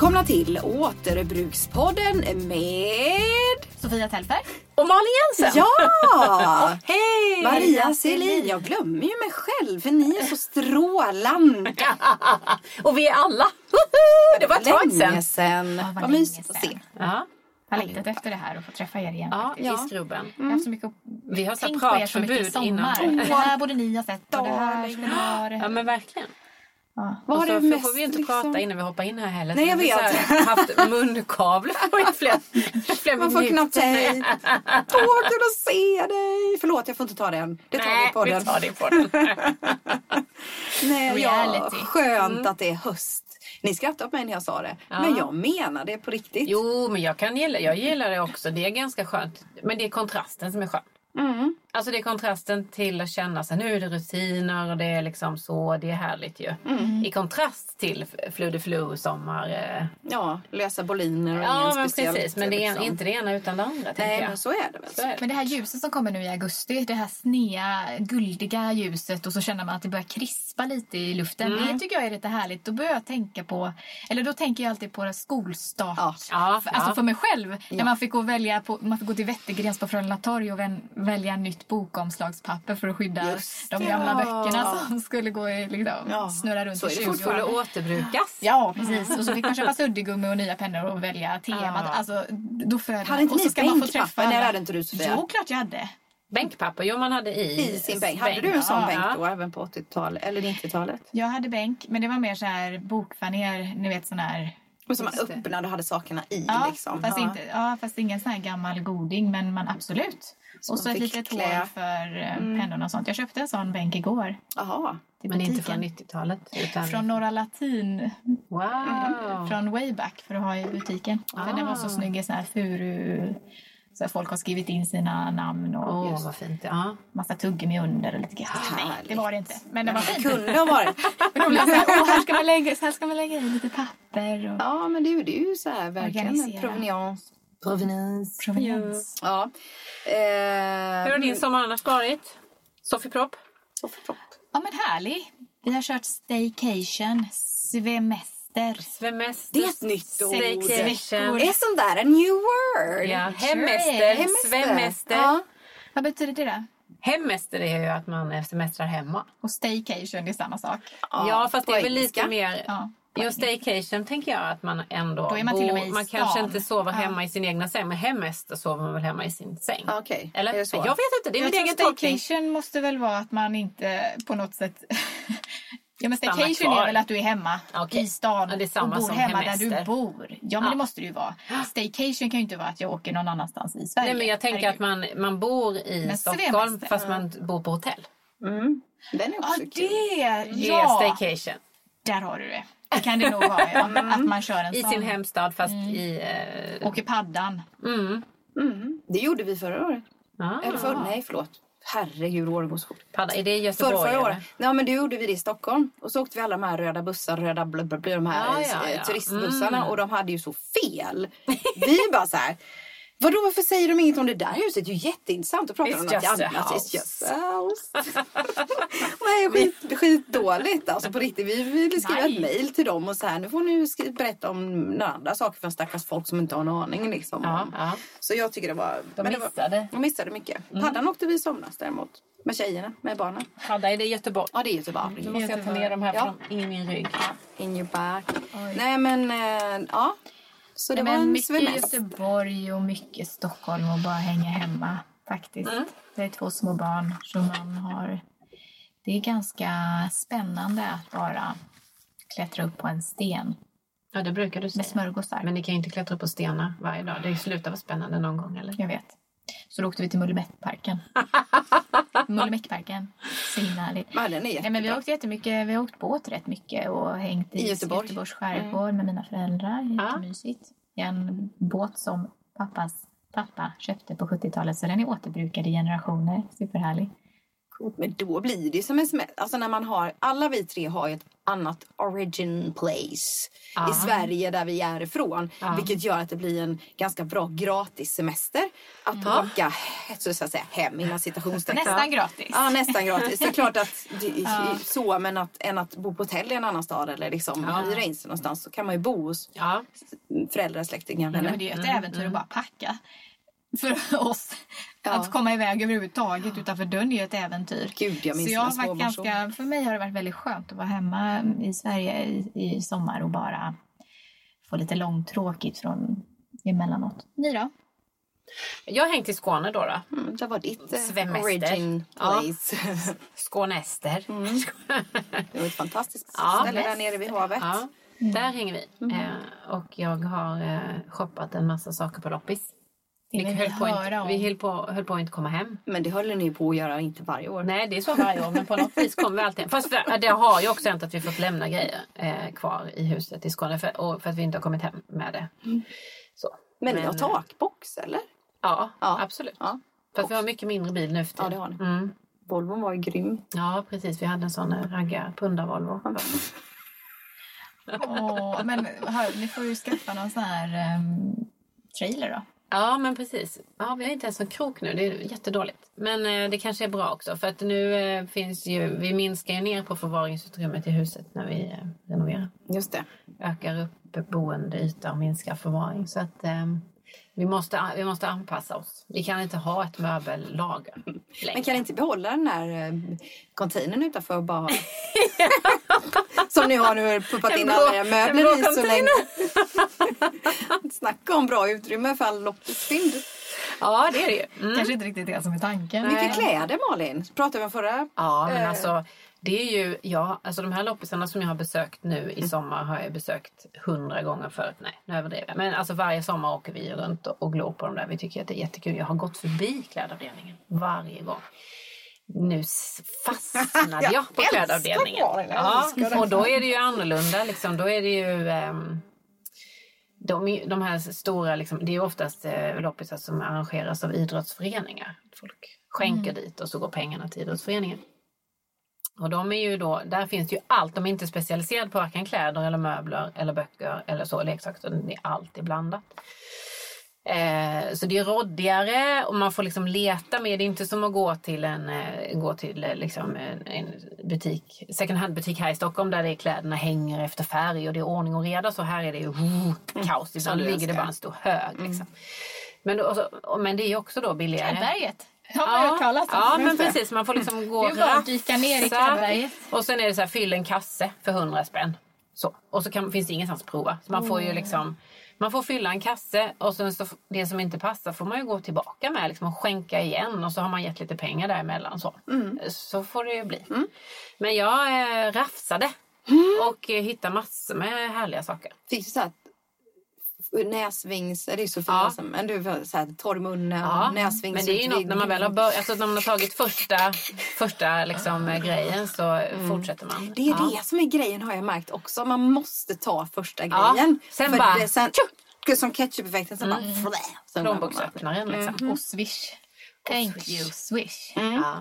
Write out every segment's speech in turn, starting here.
Välkomna till Återbrukspodden med Sofia Telfer. och Malin Jensen. Ja! Hej! Maria Selin. Jag glömmer ju mig själv för ni är så strålande. Och vi är alla. det var ett tag sedan. sedan. Ja, vad mysigt att se. Ja, Jag har längtat efter det här och få träffa er igen. ja, faktiskt. i skrubben. Jag har haft så mycket Vi har så tänkt på er så mycket i sommar. innan. Det här borde ni ha sett och det här skulle ni ha. Ja men verkligen. Ja. Vad har du får mest, vi ju inte liksom- prata innan vi hoppar in här heller. Nej, jag vi har vet. här haft munkavle på i flera, flera Man får knappt hej. Åh, kul att se dig. Förlåt, jag får inte ta den. Det tar vi Nej, på vi den. tar det på den. Nej, ja, skönt att det är höst. Ni skrattade åt mig när jag sa det. Men jag menar det på riktigt. Jo, men jag kan gilla, jag gillar det också. Det är ganska skönt. Men det är kontrasten som är skön. Mm. Alltså det är kontrasten till att känna sig nu är det rutiner och det är liksom så, det är härligt ju. Mm. I kontrast till fludeflu sommar. Eh, Ja, lösa boliner och ja ingen men speciellt. precis, men det är liksom. inte det ena utan det andra. Nej, jag. men så är det väl. Så är det. Men det här ljuset som kommer nu i augusti, det här snea, guldiga ljuset och så känner man att det börjar krispa lite i luften. Mm. Det tycker jag är lite härligt. Då börjar jag tänka på, eller då tänker jag alltid på skolstart. Ja. Ja, För- Alltså ja. för mig själv. När man fick gå, och välja på, man fick gå till Wettergrens på Frölunda torg och välja nytt bokomslagspapper för att skydda Just de gamla Ja. böckerna som skulle gå i, liksom, Ja. snurra runt Så i är det 20 Skulle år. återbrukas. Ja, precis. Och så fick man köpa suddgummi och nya pennor och välja temat. Ja. Alltså, då föder Hade inte och så ni ska man få bänkpapper? Nej, det hade inte du, Sofia. Jo, klart jag hade. Bänkpapper, jo man hade i, I sin bänk. Hade du en sån ja. bänk då även på 80-talet eller 90-talet? Jag hade bänk, men det var mer så här bokfaner, ni vet sån här... Och som man öppnade och hade sakerna i Ja, liksom. fast, ja. Inte, ja, fast ingen sån här gammal goding, men man absolut. Så och så ett litet klä. hål för eh, pennorna och sånt. Jag köpte en sån bänk igår. Jaha. Men inte från 90-talet. Utan... Från Norra Latin, Wow! från Wayback för att ha i butiken. För den var så Ah. snygg i sån här furu... Så folk har skrivit in sina namn och just vad fint. Ja. massa tuggummi under och lite gött. Nej, det var det inte. Men det var Det fint. kunde ha varit. Så här, ska man lägga, här ska man lägga i lite papper. Och... Ja, men det det är ju så här verkligen Organisera. proveniens. Provenance. Proveniens. Ja. Eh, Hur har din sommar annars varit? Sofie Propp? Ja, men härlig. Vi har kört staycation, svemester. Svemester? Det är ett nytt ord. Staycation. Är sånt där a new word? Ja, hemester. Hemester. svemester. Ja. Vad betyder det då? Hemester är ju att man semestrar hemma. Och staycation är samma sak. Ja, fast det är väl lite mer... Ja, Jo, staycation tänker jag att man ändå Då är man till och med i Man stan. kanske inte sover Ja. hemma i sin egna säng, men hemester sover man väl hemma i sin säng? Ja, Okej, Eller? Jag vet inte, det är Jag min egen tolkning. staycation måste väl vara att man inte på något sätt... ja, men staycation är väl att du är hemma Okej. i stan Ja, och bor som hemma där hemester. du bor. Ja, men Ja. det måste det ju vara. Staycation kan ju inte vara att jag åker någon annanstans i Sverige. Nej, men jag tänker att man, man bor i Men Stockholm svemester. fast man bor på hotell. Mm. Den är Ja, också kul. det! Det är Ja! staycation. Där har du det. Det kan det nog vara, ja. Att man kör en I sån. sin hemstad fast i... Eh, Åker paddan. mm. Mm. Det gjorde vi förra året. ah, Eller för, nej, förlåt. Herregud, året går så fort. Padda, är det i För, Göteborg? förra eller? året. Ja, men då gjorde vi det i Stockholm. Och så åkte vi alla de här röda bussar, röda bla, de här Ja, ja, eh, ja. turistbussarna. Mm. Och de hade ju så fel. Vi bara så här. Vadå, varför säger de inget om det där huset? Det är ju jätteintressant att prata It's om något annat. It's just a house. Nej, skit, skitdåligt. Alltså på riktigt, vi ville skriva Nej. ett mejl till dem och så här, nu får ni berätta om några andra saker för stackars folk som inte har en aning. Liksom. Ja, ja. Så jag tycker det var... De men det missade. Var, de missade mycket. Paddan åkte vi i somras däremot. Med tjejerna, med barnen. Hadda, är det Göteborg? Ja, det är Göteborg. Nu måste jag ta ner de här Ja. från, i min rygg. In your back. Nej men, eh, ja. Så det Nej, var en mycket svemester. Göteborg och mycket Stockholm och bara hänga hemma faktiskt. Det är två små barn som man har... Det är ganska spännande att bara klättra upp på en sten Ja, det brukar du med säga. smörgåsar. Men ni kan ju inte klättra upp på stenar varje dag. Det slutar vara spännande någon gång, eller? Jag vet. Så då åkte vi till Mullemäckparken. Mullemäckparken. Så himla härligt. Ja, den är Nej, men vi har åkt jättemycket. Vi har åkt båt rätt mycket och hängt i, I Göteborg. Göteborgs skärgård med mina föräldrar. Ja. Jättemysigt. I en båt som pappas pappa köpte på 70-talet så den är återbrukad i generationer. Superhärlig. Men då blir det som en smäll. Alltså när man har, alla vi tre har ett annat origin place i Sverige där vi är ifrån. Vilket gör att det blir en ganska bra gratis semester. Att åka så att säga, hem inom citationstecken. Nästan gratis. Ja, nästan gratis. Det är klart att det är så, men att, än att bo på hotell i en annan stad eller liksom hyra in sig någonstans så kan man ju bo hos Ja. föräldrar, släktingar, Ja, vänner. men det är ett äventyr att bara packa. För oss. Ja. Att komma iväg överhuvudtaget utanför dörren är ju ett äventyr. Gud, jag minns så jag har varit ganska, för mig har det varit väldigt skönt att vara hemma i Sverige i, i sommar och bara få lite långtråkigt från emellanåt. Ni då? Jag har hängt i Skåne då. då. Mm, det var ditt eh, Svemester. origin Ja. place. Skånester. Det var ett fantastiskt Ja, ställe där nere vid havet. Ja, där hänger vi. Eh, och jag har eh, shoppat en massa saker på loppis. Det vi höll på, inte, vi höll på, höll på att inte komma hem. Men det håller ni på att göra, inte varje år. Nej, det är så varje år, men på något vis kommer vi alltid hem. Fast för, det har ju också hänt att vi fått lämna grejer eh, kvar i huset i Skåne för, och för att vi inte har kommit hem med det. Så. Men ni har eh, takbox eller? Ja, Ja. absolut. Ja. Fast vi har mycket mindre bil nu för Ja, det har ni. Mm. Volvon var ju grym. Ja, precis. Vi hade en sån eh, raggar pundar-Volvo. Åh, men hör, ni får ju skaffa någon sån här um, trailer då. Ja, men precis. Ja, vi har inte ens en krok nu. Det är jättedåligt. Men eh, det kanske är bra också. För att nu eh, finns ju... Vi minskar ju ner på förvaringsutrymmet i huset när vi eh, renoverar. Just det. Ökar upp boendeyta och minskar förvaring. Så att eh, vi, måste, vi måste anpassa oss. Vi kan inte ha ett möbellager längre. Men kan ni inte behålla den där eh, containern utanför och bara... Som ni har nu puppat in alla era möbler i så länge. Snacka om bra utrymme för all loppisfynd. Ja, det är det ju. Mm. Kanske inte riktigt det som är tanken. Mycket kläder Malin. Pratade vi om förra? Ja, men Eh. alltså det är ju, ja, alltså de här loppisarna som jag har besökt nu i sommar har jag besökt hundra gånger förut. Nej, nu överdriver jag. Men alltså varje sommar åker vi runt och, glor på dem där. Vi tycker att det är jättekul. Jag har gått förbi klädavdelningen varje gång. Nu fastnade jag på klädavdelningen. Ja, och då är det ju annorlunda. Liksom. Då är det ju... ehm, de, de här stora, liksom, det är oftast eh, loppisar som arrangeras av idrottsföreningar. Folk skänker dit och så går pengarna till idrottsföreningen. Och de är ju då, där finns det ju allt. De är inte specialiserade på varken kläder eller möbler eller böcker eller så leksaker. Det är alltid blandat. Eh, så det är råddigare och man får liksom leta mer. Det är inte som att gå till en, eh, gå till eh, liksom en, en butik, second hand butik här i Stockholm där det är kläderna hänger efter färg och det är ordning och reda. Så här är det ju oh, kaos. Ibland du ligger det bara en stor hög. Liksom. Men, då, och så, och, men det är också då billigare. Berget. Ja, har jag talat om. ja, men precis. Man får liksom gå Det att dyka ner i rafsa. Klädberget. Och sen är det så här, fyll en kasse för 100 spänn. Så. Och så kan, finns det ingenstans att prova. Så man får ju liksom, man får fylla en kasse och sen så det som inte passar får man ju gå tillbaka med liksom, och skänka igen och så har man gett lite pengar däremellan. Så, så får det ju bli. Men jag eh, rafsade och eh, hittade massor med härliga saker. Fick du så här näsvings... Det är så fint. Ja. som- Men du så här torr munnen, Ja, näsvings... men det är ju något när man väl har, bör- alltså, när man har tagit första, första liksom, eh, grejen så fortsätter man. Det är ja. det som är grejen har jag märkt också. Man måste ta första grejen. sen För bara- det, sen, som ketchup-effekten. Sen bara... Flä, sen bara- Plånboksöppnaren liksom. Och swish. Thank you swish. Ja.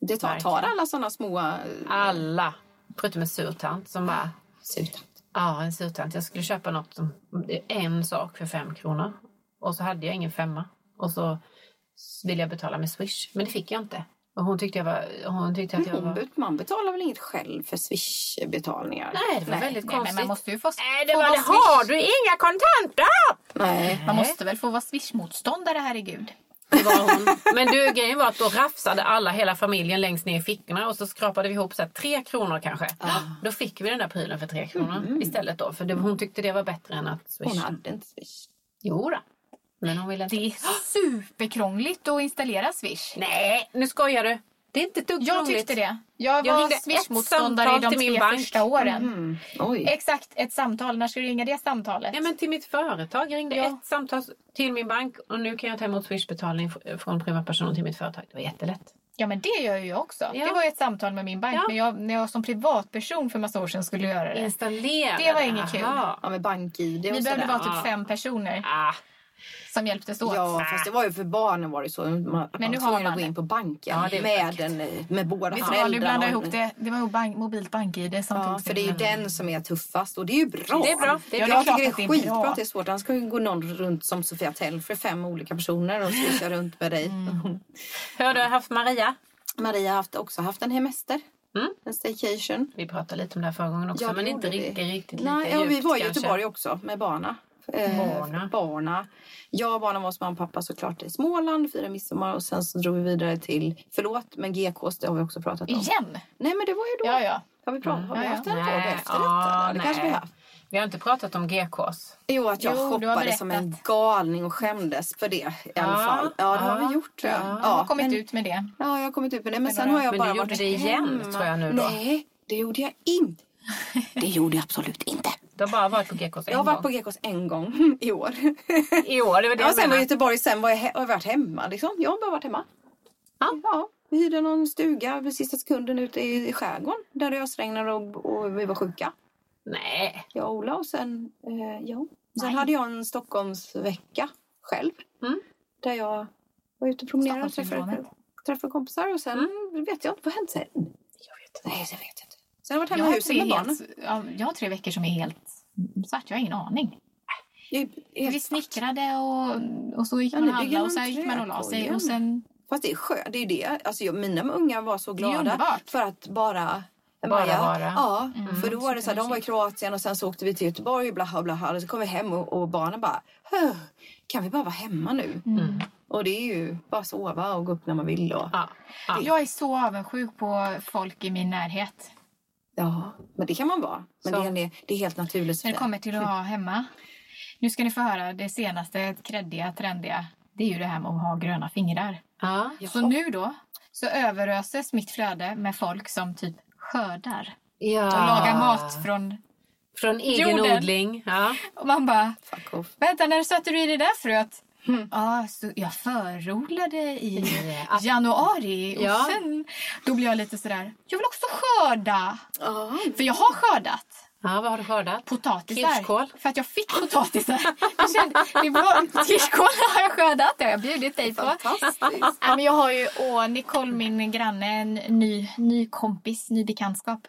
Det tar, tar alla sådana små... eh, Alla. Förutom en surtant som bara... Surtant. Ja, en surtant. Jag skulle köpa något som... En sak för fem kronor. Och så hade jag ingen femma. Och så ville jag betala med Swish. Men det fick jag inte. Och hon tyckte, jag var, hon tyckte att jag var... Man betalar väl inget själv för Swish-betalningar? Nej, det var väldigt Nej, men konstigt. man måste ju få, Nej, det få var det. Har du inga kontanter? Nej. Man måste väl få vara Swish-motståndare, herregud. Det var hon. Men du, grejen var att då rafsade alla, hela familjen längst ner i fickorna och så skrapade vi ihop så här, tre kronor kanske. Då fick vi den där prylen för tre kronor istället då. För det, hon tyckte det var bättre än att Hon swisha. hade inte Swish. Jo då. Men hon ville inte. Det är superkrångligt att installera Swish. Nej, nu skojar du. Det är inte ett dugg Jag krångligt. tyckte det. Jag Jag var ringde ett Swish-motståndare i de tre bank. första åren. Mm. Oj. Exakt, ett samtal. När ska du ringa det samtalet? Nej men till mitt företag. Jag ringde Ja. ett samtal till min bank och nu kan jag ta emot swishbetalning från privatperson till mitt företag. Det var jättelätt. Ja, men det gör ju jag också. Ja. Det var ju ett samtal med min bank Ja. när, jag, när jag som privatperson för massa år sedan skulle göra det. Installera Det var inget kul. Ja, med bank-id och Vi behövde vara typ fem personer Ah, som hjälptes åt. Ja, fast det var ju för barnen var det så. Man, att nu man har man att gå in på banken Ja, med, den, med båda du föräldrarna. nu blandar ihop det. Det var nog bank, mobilt bank-id som Ja, för det är ju den som är tuffast och det är ju bra. Det är bra. Det är jag bra. tycker det Klart att det är skitbra bra. att det är svårt. Annars ska ju gå någon runt som Sofia Tell för fem olika personer och swishar runt med dig. Mm. hur har du haft Maria? Maria har haft, också haft en hemester. Mm. En staycation. Vi pratade lite om det här förra gången också Ja, men det inte vi. riktigt, riktigt lika Nej, ja, vi djupt var i kanske. Göteborg också med barna. Eh, Barna. barna. Jag och barnen var hos mamma och pappa såklart i Småland, firade midsommar och sen så drog vi vidare till, förlåt, men GKs det har vi också pratat om. Igen? Nej men det var ju då. Ja, ja. Har vi, pratat, har vi Ja, ja. haft en podd efter ja, detta? Det kanske vi har haft. Vi har inte pratat om GKs. Jo, att jag Jo, du har hoppade som en galning och skämdes för det i alla Ja, fall. Ja, det har ja, vi gjort tror jag. ja. Jag har kommit men, ut med det. Ja, jag har kommit ut med det. Men, Men sen har jag Men bara du gjorde varit det igen, hemma. tror jag nu då. Nej, det gjorde jag inte. Det gjorde jag absolut inte. Du har bara varit på GKs en Jag har varit på gång. GKs en gång i år. I år, det var det Ja, jag sen var. Göteborg, sen var jag, he- har jag varit hemma. Liksom. Jag har bara varit hemma. Ja. ja. Vi hyrde någon stuga vid sista sekunden ute i, skärgården. Där det ösregnade och, och vi var sjuka. Nej. Jag och Ola och sen, eh, ja. Sen Nej. hade jag en Stockholmsvecka själv. Mm. Där jag var ute och promenerade och träffade, träffade kompisar. Och sen vet jag inte, vad hände sen? Jag vet Nej, jag vet inte. Har jag varit Jag hemma i har, huset med ja, jag har tre veckor som är helt svart. Jag har ingen aning. Vi snickrade och, och så gick Ja, man och handlade och sen gick man och la sig. Och sen, Fast det är skönt, det är det. Alltså, jag, mina unga var så glada för att bara Bara vara. Ja, Mm, för då var det så här, de var i Kroatien och sen så åkte vi till Göteborg och blaha blaha. Och så kom vi hem och, och barnen bara, "Huh, kan vi bara vara hemma nu? Mm. Och det är ju bara sova och gå upp när man vill. Och, Ja. ja. jag är så avundsjuk på folk i min närhet. Ja, men det kan man vara. Men Så. det är, det är helt naturligt. När det kommer till att ha hemma. Nu ska ni få höra det senaste kreddiga, trendiga. Det är ju det här med att ha gröna fingrar. Ja. Så nu då så överöses mitt flöde med folk som typ skördar ja. och lagar mat från... Från egen Jorden. odling. Ja. Och man bara, vänta när satte du i det där fröet? Ja, så jag förodlade i Ja. januari och Ja. sen då blir jag lite sådär, jag vill också skörda. Ja, För jag har skördat ja, vad har du skördat? potatisar. Kirskål. För att jag fick potatisar. Jag kände, det var, kirskål har jag skördat, det har jag bjudit dig på. fantastiskt. Ja, men jag har ju åh, Nicole, min granne, en ny, ny kompis, ny bekantskap.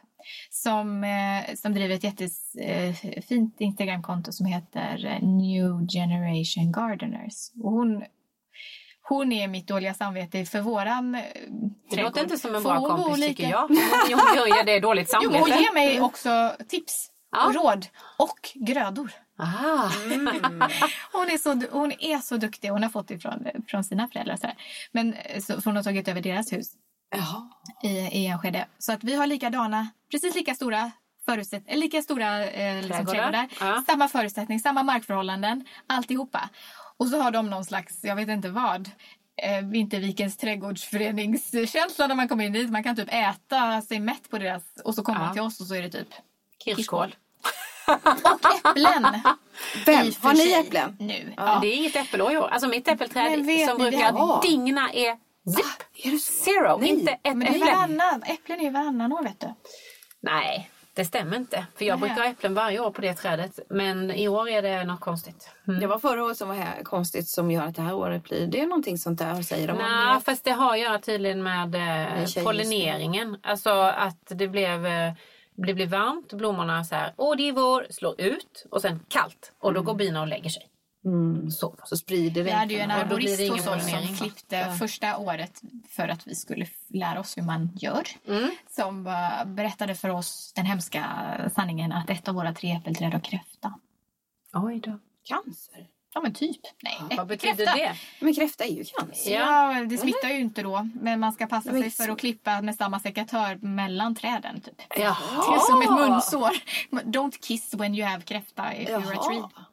Som, eh, som driver ett jättefint Instagramkonto som heter eh, New Generation Gardeners. Och hon, hon är mitt dåliga samvete för våran eh, Det trädgård. låter inte som en bra kompis lite- tycker jag. Hon gör det dåligt Jo, men hon samvete. ger mig också tips Ja. och råd. Och grödor. Ah. Hon är så, hon är så duktig. Hon har fått det från, från sina föräldrar. Så här. Men, så, hon har tagit över deras hus Jaha. i, i Enskede. Så att vi har likadana, precis lika stora förutsätt, eller lika stora eh, liksom, Trädgårdar. Ja. Samma förutsättning, samma markförhållanden, alltihopa. Och så har de någon slags, jag vet inte vad, eh, Vintervikens trädgårdsföreningskänsla när man kommer in dit. Man kan typ äta sig mätt på deras och så kommer Ja. man till oss och så är det typ Kirskål. och äpplen. Vem? Har ni äpplen? Nu. Ja. Det är inget äppelår i år. Alltså mitt äppelträd som ni, brukar digna är zip. Är det? Zero. Nej. Inte ett Men det är varannan. Äpplen är varannan år vet du. Nej, det stämmer inte. För jag Nej. brukar ha äpplen varje år på det trädet. Men i år är det något konstigt. Mm. Det var förra året som var här, konstigt som gör att det här året blir... Det är någonting sånt där säger de. Nej, fast det har att göra tydligen med eh, pollineringen. Alltså att det blev, eh, det blev varmt, blommorna så här, åh det är vår, slår ut och sen kallt. Och då går bina och lägger sig. Så. Så sprider det Vi hade ju en arborist hos oss som klippte första året för att vi skulle lära oss hur man gör. Mm. Som berättade för oss den hemska sanningen att ett av våra tre äppelträd har kräfta. Oj då. Cancer. Ja men typ. Nej, Vad äppelkräfta. betyder det? Men kräfta är ju cancer. Ja, det smittar ju inte då. Men man ska passa sig för att klippa med samma sekatör mellan träden. Typ. Jaha. Det är som ett munsår. Don't kiss when you have kräfta if you're a tree.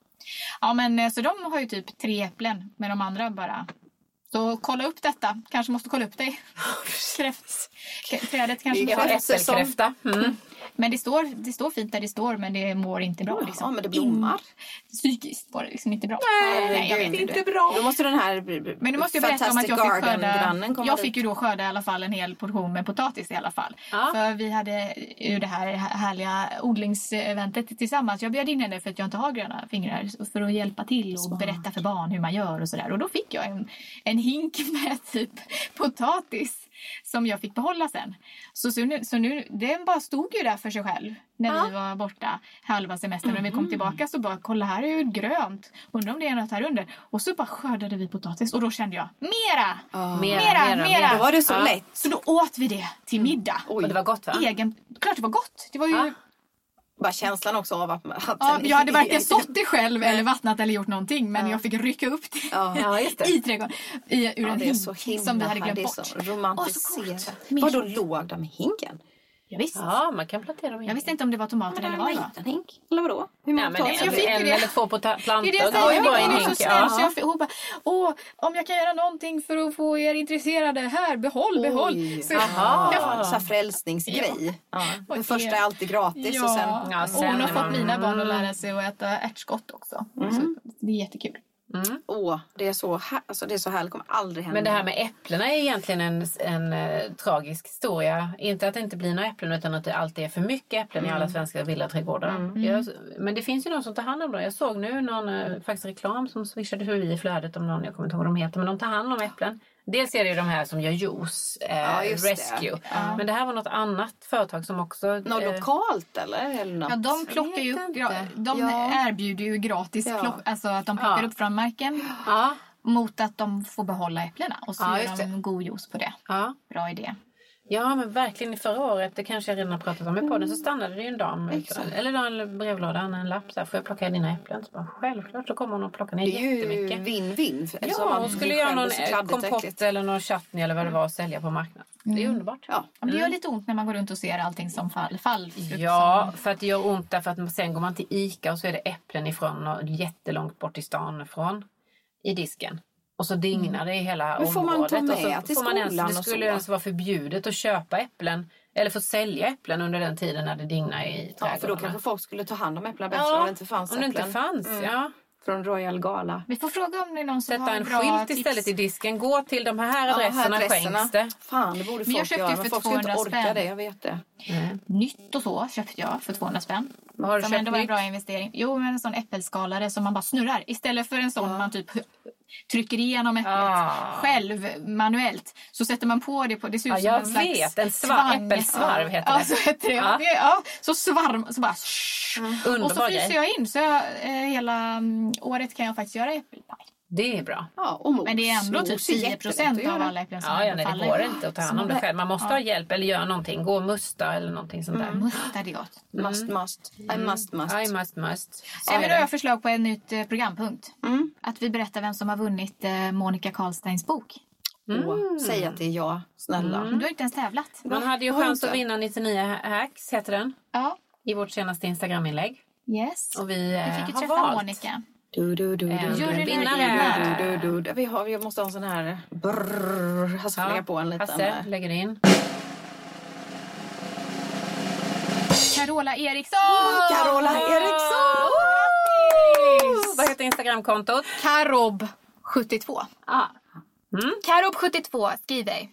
Ja, men eh, så de har ju typ tre äpplen med de andra bara. Så kolla upp detta. Kanske måste kolla upp dig. Kräft. Trädet kanske Vi har måste... Äppelkräfta. Mm. Men det står, det står fint där det står men det mår inte bra. Ja, Liksom. men det blommar. Psykiskt var det liksom inte bra. Nej, jag vet inte. Då måste den här Men nu måste jag berätta om att jag fick skörda, jag fick ju då skörda i alla fall en hel portion med potatis i alla fall. Ja. För vi hade ju det här härliga odlingseventet tillsammans. Jag bjöd in henne för att jag inte har gröna fingrar för att hjälpa till och berätta för barn hur man gör och sådär. Och då fick jag en, en hink med typ potatis som jag fick behålla sen. Så, så, nu, så nu, den bara stod ju där för sig själv när vi var borta halva semestern. När vi kom tillbaka så bara, kolla här är ju grönt. Undrar om det är något här under. Och så bara skördade vi potatis och då kände jag, mera! Mera, Mera, mera. Då var det så Ja. lätt. Så då åt vi det till middag. Och det var gott va? Egen, klart det var gott. Det var ju, Ja. Bara känslan också av att... att ja, jag hade varken sått det själv eller vattnat eller gjort någonting. Men jag fick rycka upp det Ja. Ja, det. i trädgården. I, ur Ja, en hink som vi hade glömt det är bort. så romantiserat. Vadå låg där med hinken? Ja, visst. Ja, man kan plantera dem Jag visste inte om det var tomater eller En vad det var. liten hink? Eller vadå? Hur många Nej, men jag fick en det. eller två på plantor. Det det jag var en så snäll Ja. så jag, fick- hon bara, åh, om jag kan göra någonting för att få er intresserade. Här, behåll, behåll. Oj. Så, Aha. Ja, så frälsningsgrej. Ja. Den första är alltid gratis och sen... Ja, Ja, och sen hon har fått mina barn att lära sig att äta ärtskott också. Så det är jättekul. Åh, det är så, här, alltså, det är så här, det kommer aldrig hända. Men det här med äpplena är egentligen en, en eh, tragisk historia. Inte att det inte blir några äpplen utan att det alltid är för mycket äpplen i alla svenska villaträdgårdar. Jag, men det finns ju någon som tar hand om dem. Jag såg nu någon eh, faktiskt reklam som swishade förbi i flödet om någon, jag kommer inte ihåg vad de heter, men de tar hand om äpplen. Dels är det ju de här som gör juice, eh, Ja, just det. Rescue. Men det här var något annat företag som också... Något eh, lokalt eller? eller något? Ja, de plockar ju de Ja. erbjuder ju gratis, Ja. plock, alltså att de plockar Ja. upp från marken Ja, mot att de får behålla äpplena och så Ja, gör de god juice på det. ja. Bra idé. Ja men verkligen förra året, det kanske jag redan har pratat om i podden, så stannade det ju en dam eller la en brevlåda, en lapp så här, får jag plocka dina äpplen? Så bara, självklart så kommer hon att plocka ner Det är ju jättemycket. eftersom Ja, man hon skulle göra någon eh, och kompott eller någon chutney eller vad det var att sälja på marknaden. Det är underbart. Ja. Men det gör lite ont när man går runt och ser allting som fall, fallfrukt. Ja, för att det gör ont därför att sen går man till Ica och så är det äpplen ifrån och jättelångt bort i stan ifrån i disken. Och så dignar det i hela Men får man området. ta med och så till får man ens, skolan Det skulle ens vara förbjudet att köpa äpplen eller få sälja äpplen under den tiden när det dignar i ja, för då trädgårdarna. kanske folk skulle ta hand om äpplena bättre om det inte fanns om det inte äpplen. fanns. Mm. Ja. Från Royal Gala. vi får fråga om det är någon som Sätta har en bra skylt tips. istället i disken. Gå till de här Ja, adresserna, adresserna. skänks det. Fan, det borde Men jag folk köpte göra. ju Men för folk skulle inte 200 orka spänn. det, jag vet det. Nytt och så köpte jag för 200 spänn. Vad har du Som köpt ändå var en bra investering. Jo, men en sån äppelskalare som man bara snurrar. Istället för en sån man typ trycker igenom äpplet Ah. själv manuellt. Så sätter man på det på... Det ser ut Ja, som jag en vet. En svar- äppelsvarv heter ja, det. så heter det. Ja. Ja. ja så svarm, så bara... Och så fryser jag in. Så jag, eh, hela mm, året kan jag faktiskt göra äppelpaj. Det är bra. Ja, och mos. Men det är ändå typ Mos är 10 jättelätt procent att av göra. alla äpplen som Ja, ja nej, det går inte att ta hand om Så det själv. Man måste ja. ha hjälp eller göra någonting. Gå och musta eller någonting sånt där. Mustard är gott. Must, must. I must, must. I must, must. Så Även då har det. jag förslag på en nytt eh, programpunkt. Mm. Att vi berättar vem som har vunnit eh, Monica Karlsteins bok. Åh, säg att det är jag, snälla. Men du har inte ens tävlat. Man hade ju chans att vinna 99 hacks, heter den, Ja. i vårt senaste Instagram-inlägg. Yes. Och vi, eh, Vi fick ju har träffa. Monica. Du, du, du, En du, vinnare. Vi, har, vi måste ha en sån här... Brrr, Hasse får lägga på en liten... Hasse eh, lägger in. Carola Eriksson! Carola Eriksson! Vad heter Instagramkontot? Karob72. Ah. Karob72 skriver.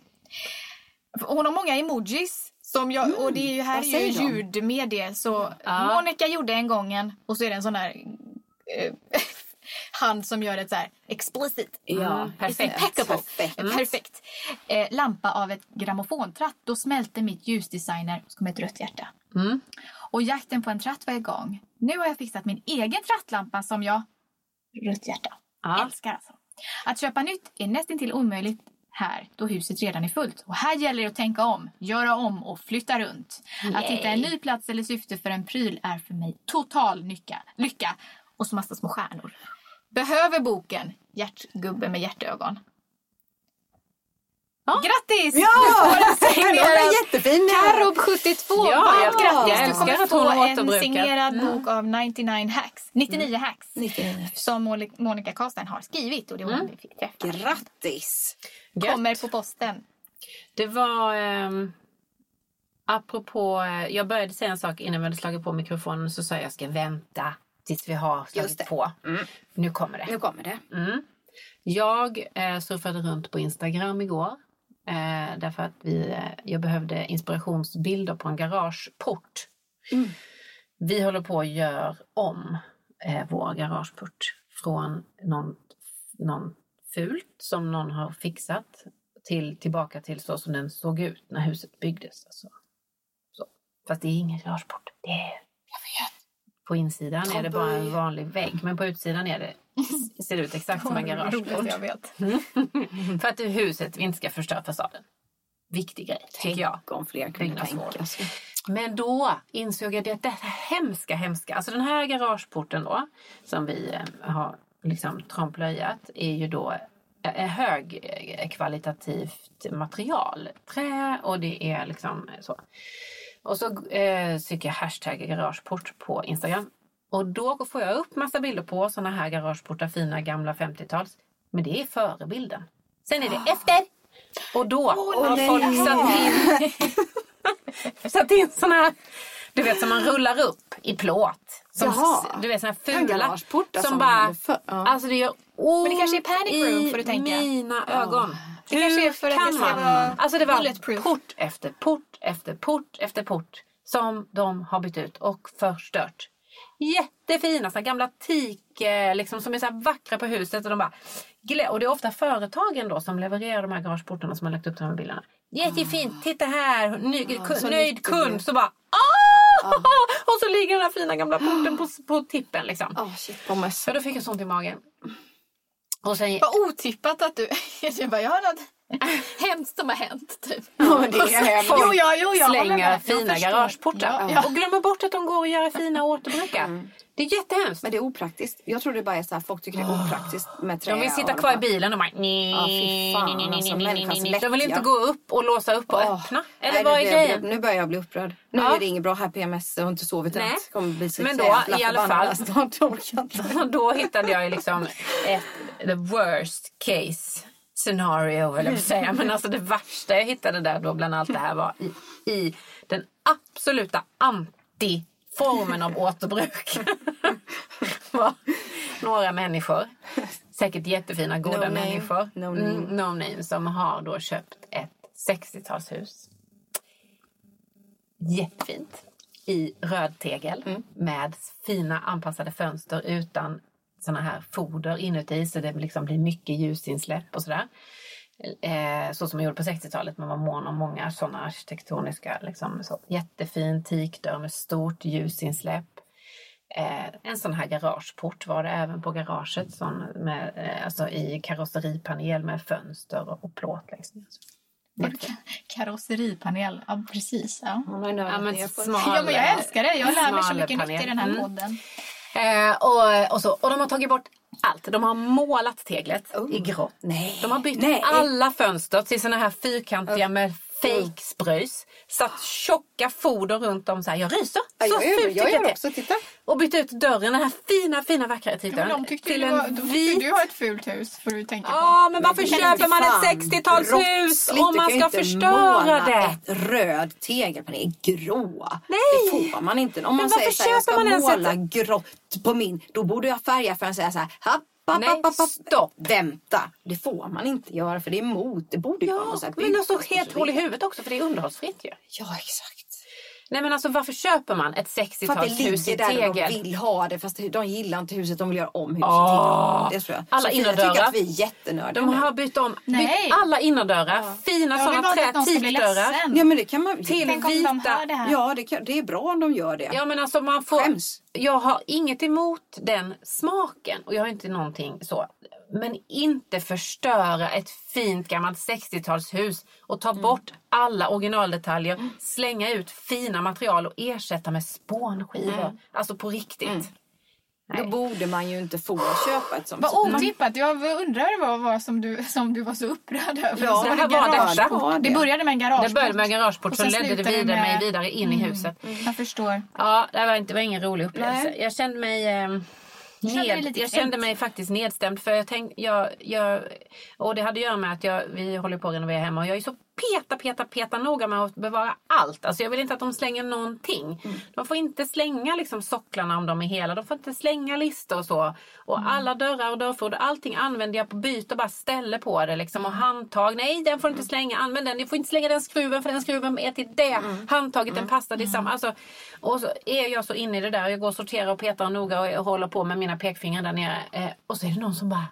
Hon har många emojis. Som jag, och det är ju, här Vad är ju ljudmedie. Så Ja. Monica gjorde en gången och så är det en sån här eh, hand som gör ett så här explicit. Ja, Mm, perfekt. Perfekt. Eh, Perfekt. Eh, lampa av ett grammofontratt. Då smälte mitt ljusdesigner och kom ett rött hjärta. Mm. Och jakten på en tratt var igång. Nu har jag fixat min egen trattlampa som jag rött hjärta. Ja. Älskar alltså. Att köpa nytt är nästintill omöjligt här då huset redan är fullt. Och här gäller det att tänka om, göra om och flytta runt. Att hitta en ny plats eller syfte för en pryl är för mig total lycka. lycka. Och så massa små stjärnor. Behöver boken Hjärtgubbe med hjärtögon. Grattis! Ja! Du får en signerad jättefin. Karob 72. Ja, Varmt jag- grattis! jag Du kommer att få en signerad Mm. bok av 99 hacks. 99 hacks. 99. Som Monica Karlstein har skrivit och det var Mm. vi fick träffa. Grattis! Gött. Kommer på posten. Det var... Um, apropå... eh, Jag började säga en sak innan vi hade slagit på mikrofonen. Så sa jag jag ska vänta tills vi har slagit på. Nu kommer det. Nu kommer det. Mm. Jag eh, surfade runt på Instagram igår. Eh, därför att vi, eh, jag behövde inspirationsbilder på en garageport. Vi håller på att göra om eh, vår garageport från någon, någon fult som någon har fixat till tillbaka till så som den såg ut när huset byggdes. Alltså. Så. Fast det är ingen garageport. Det är, jag vet. På insidan är det bara en vanlig vägg men på utsidan är det, ser det ut exakt som en garageport. jag vet. För att huset inte ska förstöra fasaden. Viktig grej, tycker jag. Tänk om fler kunde tänka sig. Men då insåg jag det, det här hemska, hemska. Alltså den här garageporten då, som vi eh, har liksom tromplöjat, är ju då eh, högkvalitativt material. Trä och det är liksom så. Och så eh, söker jag hashtag garageport på Instagram. Och då får jag upp massa bilder på såna här garageportar, fina gamla 50-tals. Men det är förebilden. Sen är det efter. Och då har folk satt in satt in såna här, du vet som man rullar upp i plåt. Som, Jaha. Du vet såna här fula. som som bara, för- ja. alltså det gör ont Men det kanske är panic room, får du tänka. mina ögon. Det är för kan det man? vara Alltså det var port efter port efter port efter port som de har bytt ut och förstört. Jättefina såna gamla teak eh, liksom, som är så vackra på huset. Och, de bara, och det är ofta företagen då som levererar de här garageportarna som har lagt upp de här bilderna. Jättefint, titta här, Ny, ku- så nöjd kund. Så bara ah! Och så ligger den här fina gamla porten på, på tippen liksom. Åh, shit. Så då fick jag sånt i magen. Och sen, Vad otippat att du... Jag bara, jag har något hemskt som har hänt. Typ. Ja, men det är hemskt. Jo, ja, jo, jag. Jag fina garageportar. Ja. Och glömmer bort att de går att göra fina och återbrukar. Det är jättehemskt. Men det är opraktiskt. Jag tror det bara är så här, folk tycker det är opraktiskt med trä. De vill sitta och kvar i bilen och bara... Ja, fy fan, alltså, människans De vill inte gå upp och låsa upp och öppna. Eller vad nu är grejen? Nu börjar jag bli upprörd. Nu Ja. är det inget bra här PMS. Jag har inte sovit i Nej. natt. Kommer bli så Men då, i alla fall-. Och då hittade jag liksom ett, the worst case scenario, eller jag att säga. Men alltså det värsta jag hittade där då bland allt det här var i, i den absoluta anti-formen av återbruk. var några människor, säkert jättefina, goda No name, människor, no name. Mm, no name, som har då köpt ett 60-talshus. Jättefint. I röd tegel Mm. med fina anpassade fönster utan såna här foder inuti så det liksom blir mycket ljusinsläpp och sådär. Eh, så som man gjorde på 60-talet. Man var mån om många sådana arkitektoniska, liksom, så, jättefin teakdörr med stort ljusinsläpp. Eh, en sån här garageport var det även på garaget sån med, eh, alltså i karosseripanel med fönster och plåt ner. Karosseripanel, ja precis. Ja. Ja, men smal, ja, men jag älskar det. Jag lär mig så mycket panel. nytt i den här Mm. Eh, och, och, så, och de har tagit bort allt. De har målat teglet Oh. i grått. Nej. De har bytt Nej. alla fönster till såna här fyrkantiga med fejkspröjs. Satt tjocka foder runt om så här. Jag ryser. Ja, Så jag gör, fult jag tycker gör också. Titta. Och bytt ut dörren, den här fina, fina vackra Ja, titeln. men de till du, en var, de vit... du har ett fult hus, får du tänka på. Ja, men varför Men köper man ett 60-talshus brottsligt. om man ska inte förstöra det? ett röd tegelpanel grå. Nej. Det får man inte. Om man säger så här, jag ska köper man måla ett- grått på min, då borde jag färga för att säga så här, Nej, stopp. Vänta, det får man inte göra för det är emot. Det borde ju vara Ja, något så här men alltså byggnadsprocedur. helt hål i huvudet också för det är underhållsfritt ju. Ja, exakt. Nej men alltså varför köper man ett För att det 60-talshus i ligger där tegel? de vill ha det fast de gillar inte huset, de vill göra om huset till det. tror jag. Alla Sofia innerdörrar. tycker att vi är jättenördiga De nu. har bytt om Nej. bytt alla innerdörrar. Fina Jag vill sådana trätikdörrar. ledsen. Ja men det kan man... Till Tänk om de vita. hör det här. Ja det, kan, det är bra om de gör det. Ja men alltså man får... Skäms. Jag har inget emot den smaken och jag har inte någonting så. Men inte förstöra ett fint gammalt 60-talshus och ta bort alla originaldetaljer, slänga ut fina material och ersätta med spånskivor. Alltså på riktigt. Då borde man ju inte få köpa ett sånt. Vad otippat. Jag undrar vad det var som du, som du var så upprörd över. Ja, Så det var. Var Det började med en garageport. Det började med en garageport Och som sen ledde det vidare med- mig vidare in i huset. Jag förstår. Ja, det var, inte, det var ingen rolig upplevelse. Nej. Jag kände mig... Eh, ned, lite jag kände mig faktiskt nedstämd. För jag tänkte, jag, jag, och det hade att göra med att jag, vi håller på att renovera hemma. Och jag är så peta, peta, peta noga med att bevara allt. Alltså jag vill inte att de slänger någonting. De får inte slänga liksom socklarna om de är hela. De får inte slänga listor och så. Och alla dörrar och dörrfoder, allting använder jag på byte och bara ställer på det. Liksom. Och handtag, nej den får du inte slänga. Använd den. Ni får inte slänga den skruven för den skruven är till det. Handtaget den passar till samma. Alltså, och så är jag så inne i det där. Jag går och sorterar och petar noga och håller på med mina pekfingrar där nere. Eh, och så är det någon som bara...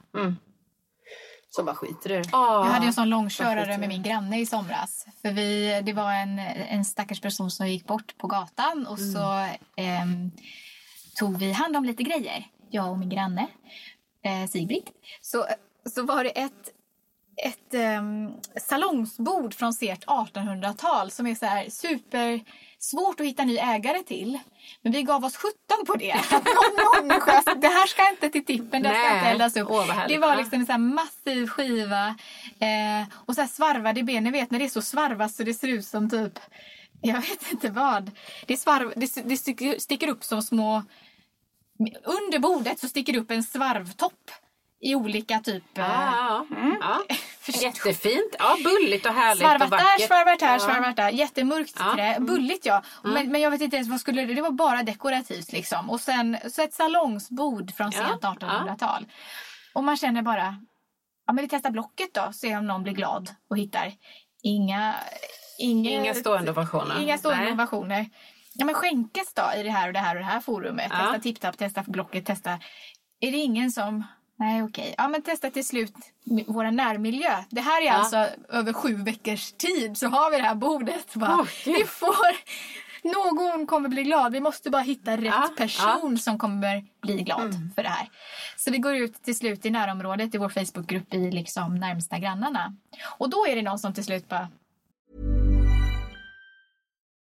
Så bara skiter i det. Jag hade ju en sån långkörare med min granne i somras. För vi, det var en, en stackars person som gick bort på gatan och så ehm, tog vi hand om lite grejer. Jag och min granne eh, Sigbritt. Så, så var det ett, ett ehm, salongsbord från sent 1800-tal som är så här super svårt att hitta ny ägare till. Men vi gav oss 17 på det. Någon det här ska inte till tippen, det här ska inte eldas upp. Åh, det var liksom en så massiv skiva eh, och så här svarvade ben. Ni vet när det är så svarvat så det ser ut som typ, jag vet inte vad. Det, svarv, det, det sticker upp som små, under bordet så sticker det upp en svarvtopp i olika typ eh, Ja, ja. ja. Jättefint. Ja, bulligt och härligt Svarvat och där, svarvat här, Ja. svarvat där. Jättemörkt Ja. trä. Bulligt ja. Men, men jag vet inte ens vad skulle det Det var bara dekorativt liksom. Och sen så ett salongsbord från Ja. sent 1800-tal. Och man känner bara, ja men vi testar Blocket då. Se om någon blir glad och hittar. Inga... Inga, Inga stående ovationer. Inga stående Nej. ovationer. Ja men skänkes då i det här och det här och det här forumet. Testa TipTap, testa Blocket, testa. Är det ingen som... Nej okej. Ja men testa till slut vår närmiljö. Det här är Ja. alltså över sju veckors tid så har vi det här bordet. Bara, gud. vi får... Någon kommer bli glad. Vi måste bara hitta rätt Ja, person som kommer bli glad Mm. för det här. Så vi går ut till slut i närområdet i vår Facebookgrupp i liksom närmsta grannarna. Och då är det någon som till slut bara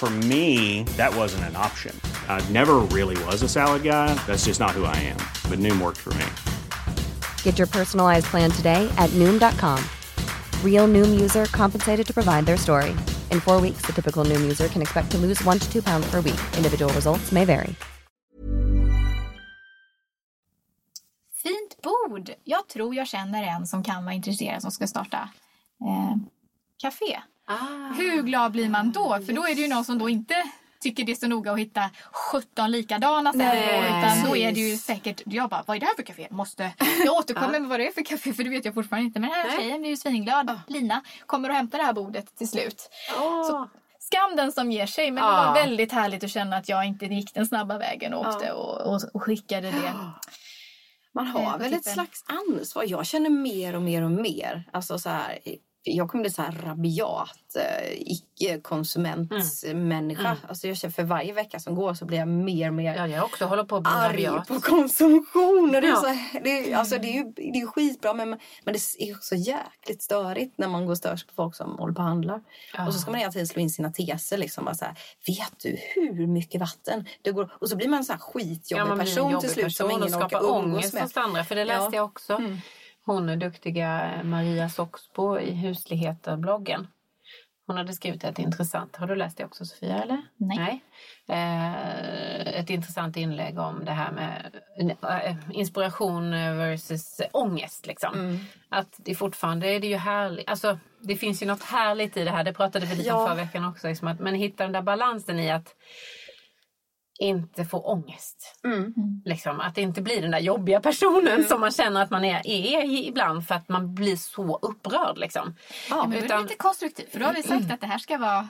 For me, that wasn't an option. I never really was a salad guy. That's just not who I am. But Noom worked for me. Get your personalized plan today at Noom.com. Real Noom user compensated to provide their story. In four weeks, the typical Noom user can expect to lose one to two pounds per week. Individual results may vary. Fint bord! Jag tror jag känner en som kan vara intresserad som ska starta eh, café. Ah, Hur glad blir man då? För då är det ju någon som då inte tycker det är så noga att hitta 17 likadana. Nej, Utan då är det ju säkert, jag bara, vad är det här för café? Måste, jag återkommer med vad det är för café för det vet jag fortfarande inte. Men den här Nej. tjejen blir ju svinglad. Lina kommer och hämtar det här bordet till slut. Åh. Så, skam den som ger sig. Men det Ja. var väldigt härligt att känna att jag inte gick den snabba vägen och åkte och, och, och skickade det. Man Eh, har väl ett slags ansvar. Jag känner mer och mer och mer. Alltså så här, jag kommer bli så här rabiat eh, icke-konsumentmänniska. Mm. Alltså jag känner för varje vecka som går så blir jag mer och mer Ja, jag också håller på att bli arg rabiat. på konsumtion. Och det, är Ja. så, det, är, alltså, det, är ju, det är skitbra men, men det är också jäkligt störigt när man går och stör sig på folk som håller på och handlar. Ja. Och så ska man hela tiden slå in sina teser. Liksom, bara så här, vet du hur mycket vatten det går? Och så blir man en sån här skitjobbig en person jobbig till slut som person och ingen orkar skapar umgås ångest hos andra. För det läste Ja. Mm. jag också. Hon duktiga Maria Soxbo i Husligheter-bloggen. Hon hade skrivit ett intressant, har du läst det också Sofia? Eller? Nej. Eh, ett intressant inlägg om det här med eh, inspiration versus ångest. Liksom. Mm. Att det fortfarande är det ju härligt. Alltså, det finns ju något härligt i det här. Det pratade vi lite Ja. om förra veckan också. Liksom, att, men hitta den där balansen i att inte få ångest. Mm. Liksom, att det inte blir den där jobbiga personen som man känner att man är, är ibland för att man blir så upprörd. Liksom. Ja, men är det Utan- lite konstruktivt. För då har vi sagt att det här ska vara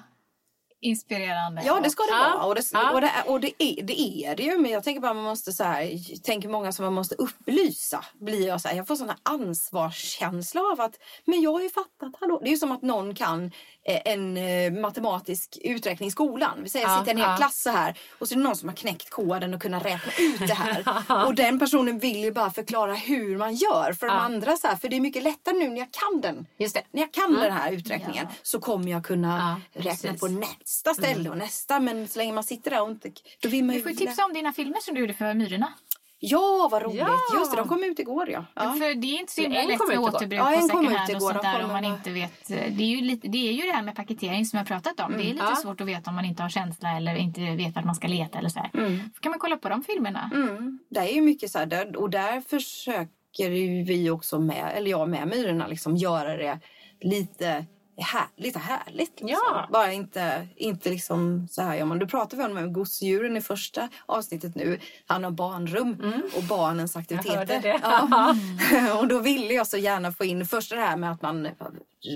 inspirerande. Ja, det ska det Ja. vara. Och, det, Ja. och, det, är- och det, är, det är det ju. Men jag tänker bara man måste så här, tänker många som man måste upplysa. Blir jag så här, jag får sån ansvarskänsla av att, men jag har ju fattat, hallå. Det är ju som att någon kan eh, en eh, matematisk uträkning i skolan. Vi säger, Ja, sitter i en hel ja. klass så här och så är det någon som har knäckt koden och kunnat räkna ut det här. och den personen vill ju bara förklara hur man gör för de andra så här, för det är mycket lättare nu när jag kan den. Just. När jag kan den här uträkningen så kommer jag kunna räkna precis. på nästa ställe och nästa. Men så länge man sitter där och inte... Då vill man Du får ju tipsa om dina filmer som du gjorde för Myrorna. Ja, vad roligt! Ja. Just det, de kom ut igår ja. ja. För det är inte så himla lätt med återbruk Ja, på second hand och sånt där om man inte vet. Det är, ju lite, det är ju det här med paketering som jag pratat om. Det är lite Ja. svårt att veta om man inte har känsla eller inte vet vart man ska leta eller så här. Då kan man kolla på de filmerna. Mm. Det är ju mycket så här, och där försöker vi också med, eller jag med Myrorna, liksom göra det lite här, lite härligt. Liksom. Ja. Bara inte, inte liksom så här gör man. Du pratar vi om gosedjuren i första avsnittet nu. Han har barnrum och barnens aktiviteter. Ja. och då ville jag så gärna få in först det här med att man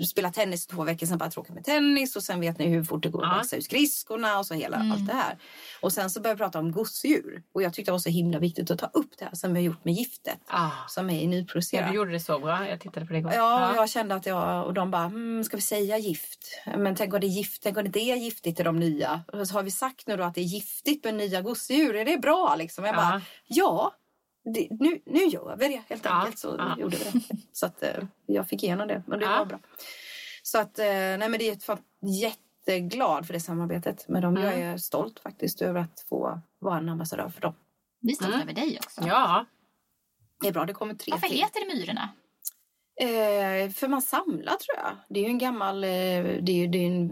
spelar tennis två veckor, sen bara tråkigt med tennis och sen vet ni hur fort det går att Ja. växa ut skridskorna och så hela allt det här. Och sen så började jag prata om gosedjur och jag tyckte det var så himla viktigt att ta upp det här som vi har gjort med giftet Ah. som är i Ja, nyproducerat. du gjorde det så bra. Jag tittade på det igår. Ja, jag kände att jag och de bara, mm, ska vi säga gift? Men tänk om det är gift, tänk om det är giftigt i de nya. Och så har vi sagt nu då att det är giftigt med nya gosedjur, är det bra liksom? Jag Ja. bara, ja, det, nu, nu gör vi det helt Ja, enkelt. Så ja. gjorde vi det. Så att eh, jag fick igenom det och det Ja. var bra. Så att, eh, nej men det är ett jätteglad för det samarbetet med dem. Jag Mm. är stolt faktiskt över att få vara en ambassadör för dem. Vi är stolta Mm. över dig också. Ja, Det är bra, det kommer tre Varför till. heter det Myrorna? Eh, för man samlar tror jag. Det är ju en gammal, eh, det är det är en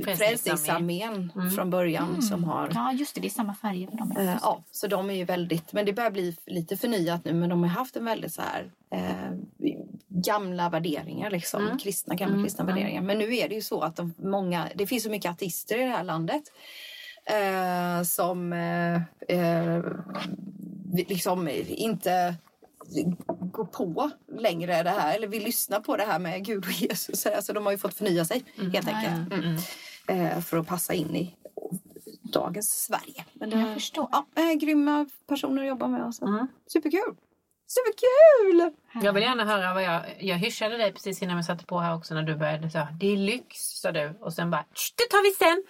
Frälsningsarmén. Frälsningsarmén från början som har Ja, just det. Det är samma färger på dem. Eh, ja, så de är ju väldigt, men det börjar bli lite förnyat nu men de har haft en väldigt så här eh, gamla värderingar liksom, kristna, gamla kristna värderingar. Men nu är det ju så att de, många, det finns så mycket artister i det här landet eh, som eh, eh, liksom inte går på längre det här eller vill lyssna på det här med Gud och Jesus. Alltså de har ju fått förnya sig helt enkelt. Mm. Eh, för att passa in i dagens Sverige. Men det, Jag förstår. Ja, grymma personer att jobba med. Alltså. Superkul! Superkul! jag vill gärna höra vad jag... Jag hyschade dig precis innan vi satte på här också när du började säga det är lyx, sa du. Och sen bara, "Tsch, det tar vi sen.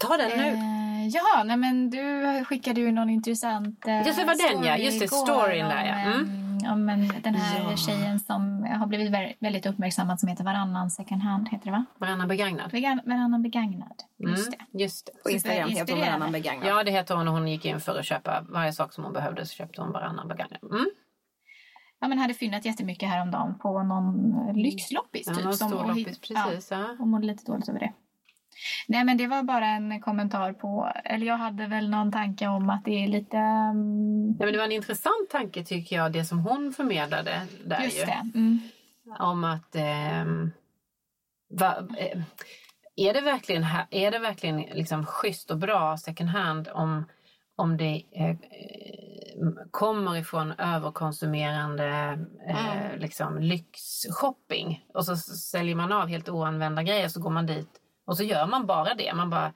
Ta den nu. Eh, jaha, nej men du skickade ju någon intressant uh, Just det, var den ja. Just det, storyn där ja. Mm. Om en, den här ja. tjejen som har blivit väldigt uppmärksammad som heter Varannan second hand. Heter det va? Varannan begagnad. Vegan, varannan begagnad. Just mm, det. Just det. På Instagram heter hon Varannan begagnad. Ja, det heter hon och hon gick in för att köpa varje sak som hon behövde så köpte hon Varannan begagnad. Mm. Ja, men hade fynnat jättemycket häromdagen på någon lyxloppis. Ja, typ, någon stor loppis, precis. Ja, ja. Och mådde lite dåligt över det. Nej men det var bara en kommentar på, eller jag hade väl någon tanke om att det är lite... Um... Ja, men det var en intressant tanke tycker jag, det som hon förmedlade där Just ju. det. Mm. Om att... Eh, va, eh, är det verkligen, är det verkligen liksom schysst och bra second hand om, om det eh, kommer ifrån överkonsumerande eh, mm. liksom, lyxshopping och så säljer man av helt oanvända grejer så går man dit och så gör man bara det. Man bara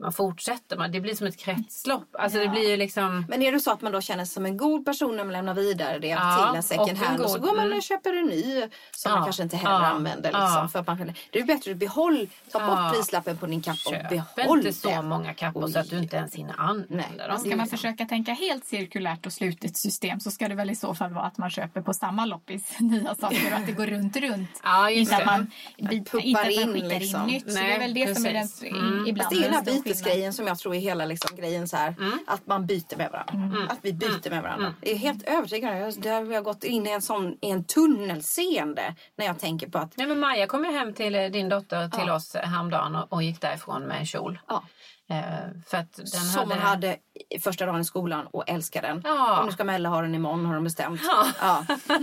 man fortsätter, man, det blir som ett kretslopp. Alltså ja. det blir liksom... Men är det så att man då känner sig som en god person när man lämnar vidare det ja, till en second hand och så går man och mm. köper en ny som ja, man kanske inte heller använder. Liksom, för att man, det är bättre att behåll, ta bort prislappen på din kappa och behåll inte så många kappor så att du inte ens hinner använda dem. Ska man försöka tänka helt cirkulärt och slutet system så ska det väl i så fall vara att man köper på samma loppis nya saker och att det går runt runt. Ja, just inte, att man, inte att man skickar in, liksom. in nytt. Nej, så det är väl det precis. som är den, mm. ibland det är den här bytesgrejen som jag tror är hela liksom, grejen så här, mm. Att man byter med varandra. Mm. Att vi byter med varandra. Mm. Jag är helt övertygad. Jag, där har jag gått in i en sån i en tunnelseende när jag tänker på att... Nej, men Maja kom ju hem till eh, din dotter till ja. oss häromdagen och, och gick därifrån med en kjol. Ja. Eh, för att den Som hade... hon hade första dagen i skolan och älskar den. Ja. Och nu ska Mella ha den imorgon har de bestämt. Ja. Ja.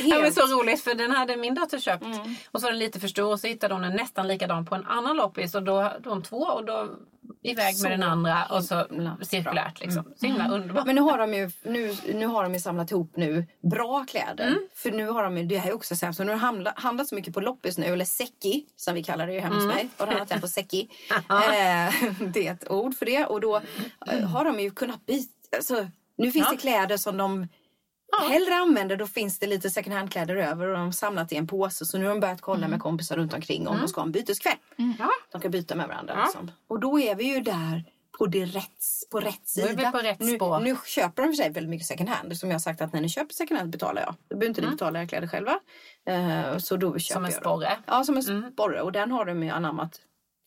ja men så roligt för den hade min dotter köpt. Mm. Och så var den lite för stor och så hittade hon en nästan likadan på en annan loppis och då de två och då iväg så med den andra och så cirkulärt liksom. Mm. Så himla mm. underbart. Men nu har de ju, nu, nu har de ju samlat ihop nu bra kläder. Mm. För nu har de ju, det här är också så här, så nu handlar handlat så mycket på loppis nu, eller säcki som vi kallar det ju hemma hos mm. mig. Har handlat på säcki. eh, det är ett ord för det. Och då eh, har de ju kunnat byta, alltså, nu finns ja. det kläder som de ja. hellre använder. Då finns det lite second hand-kläder över och de har samlat i en påse. Så nu har de börjat kolla mm. med kompisar runt omkring om mm. de ska ha en byteskväll. Mm. De kan byta med varandra. Ja. Liksom. Och då är vi ju där på, det rätt, på rätt sida. På rätt nu, nu köper de för sig väldigt mycket second hand. Som jag har sagt att när ni köper second hand betalar jag. Då behöver inte mm. ni betala era kläder själva. Uh, så då köper som en sporre? Ja, som en mm. sporre. Och den har de ju anammat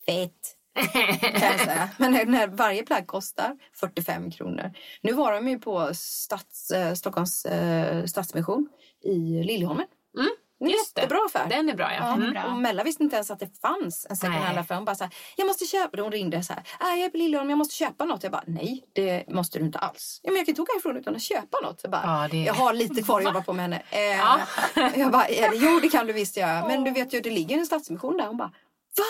fett Men när varje plagg kostar 45 kronor. Nu var de ju på Stads, eh, Stockholms eh, Stadsmission i Liljeholmen. Mm. Just Jättebra affär. Den är bra ja. Mm. Bra. Och Mella visste inte ens att det fanns en second hand affär. Hon bara så här, jag måste köpa. Hon ringde så här, äh, jag är på Liljeholmen, jag måste köpa något. Jag bara, nej det måste du inte alls. Ja, men jag kan inte åka ifrån utan att köpa något. Jag, bara, ja, det... jag har lite kvar att jobba på med henne. Eh, ja. jag bara, jo det kan du visst göra. Men du vet ju, det ligger en Stadsmission där. Hon bara, va?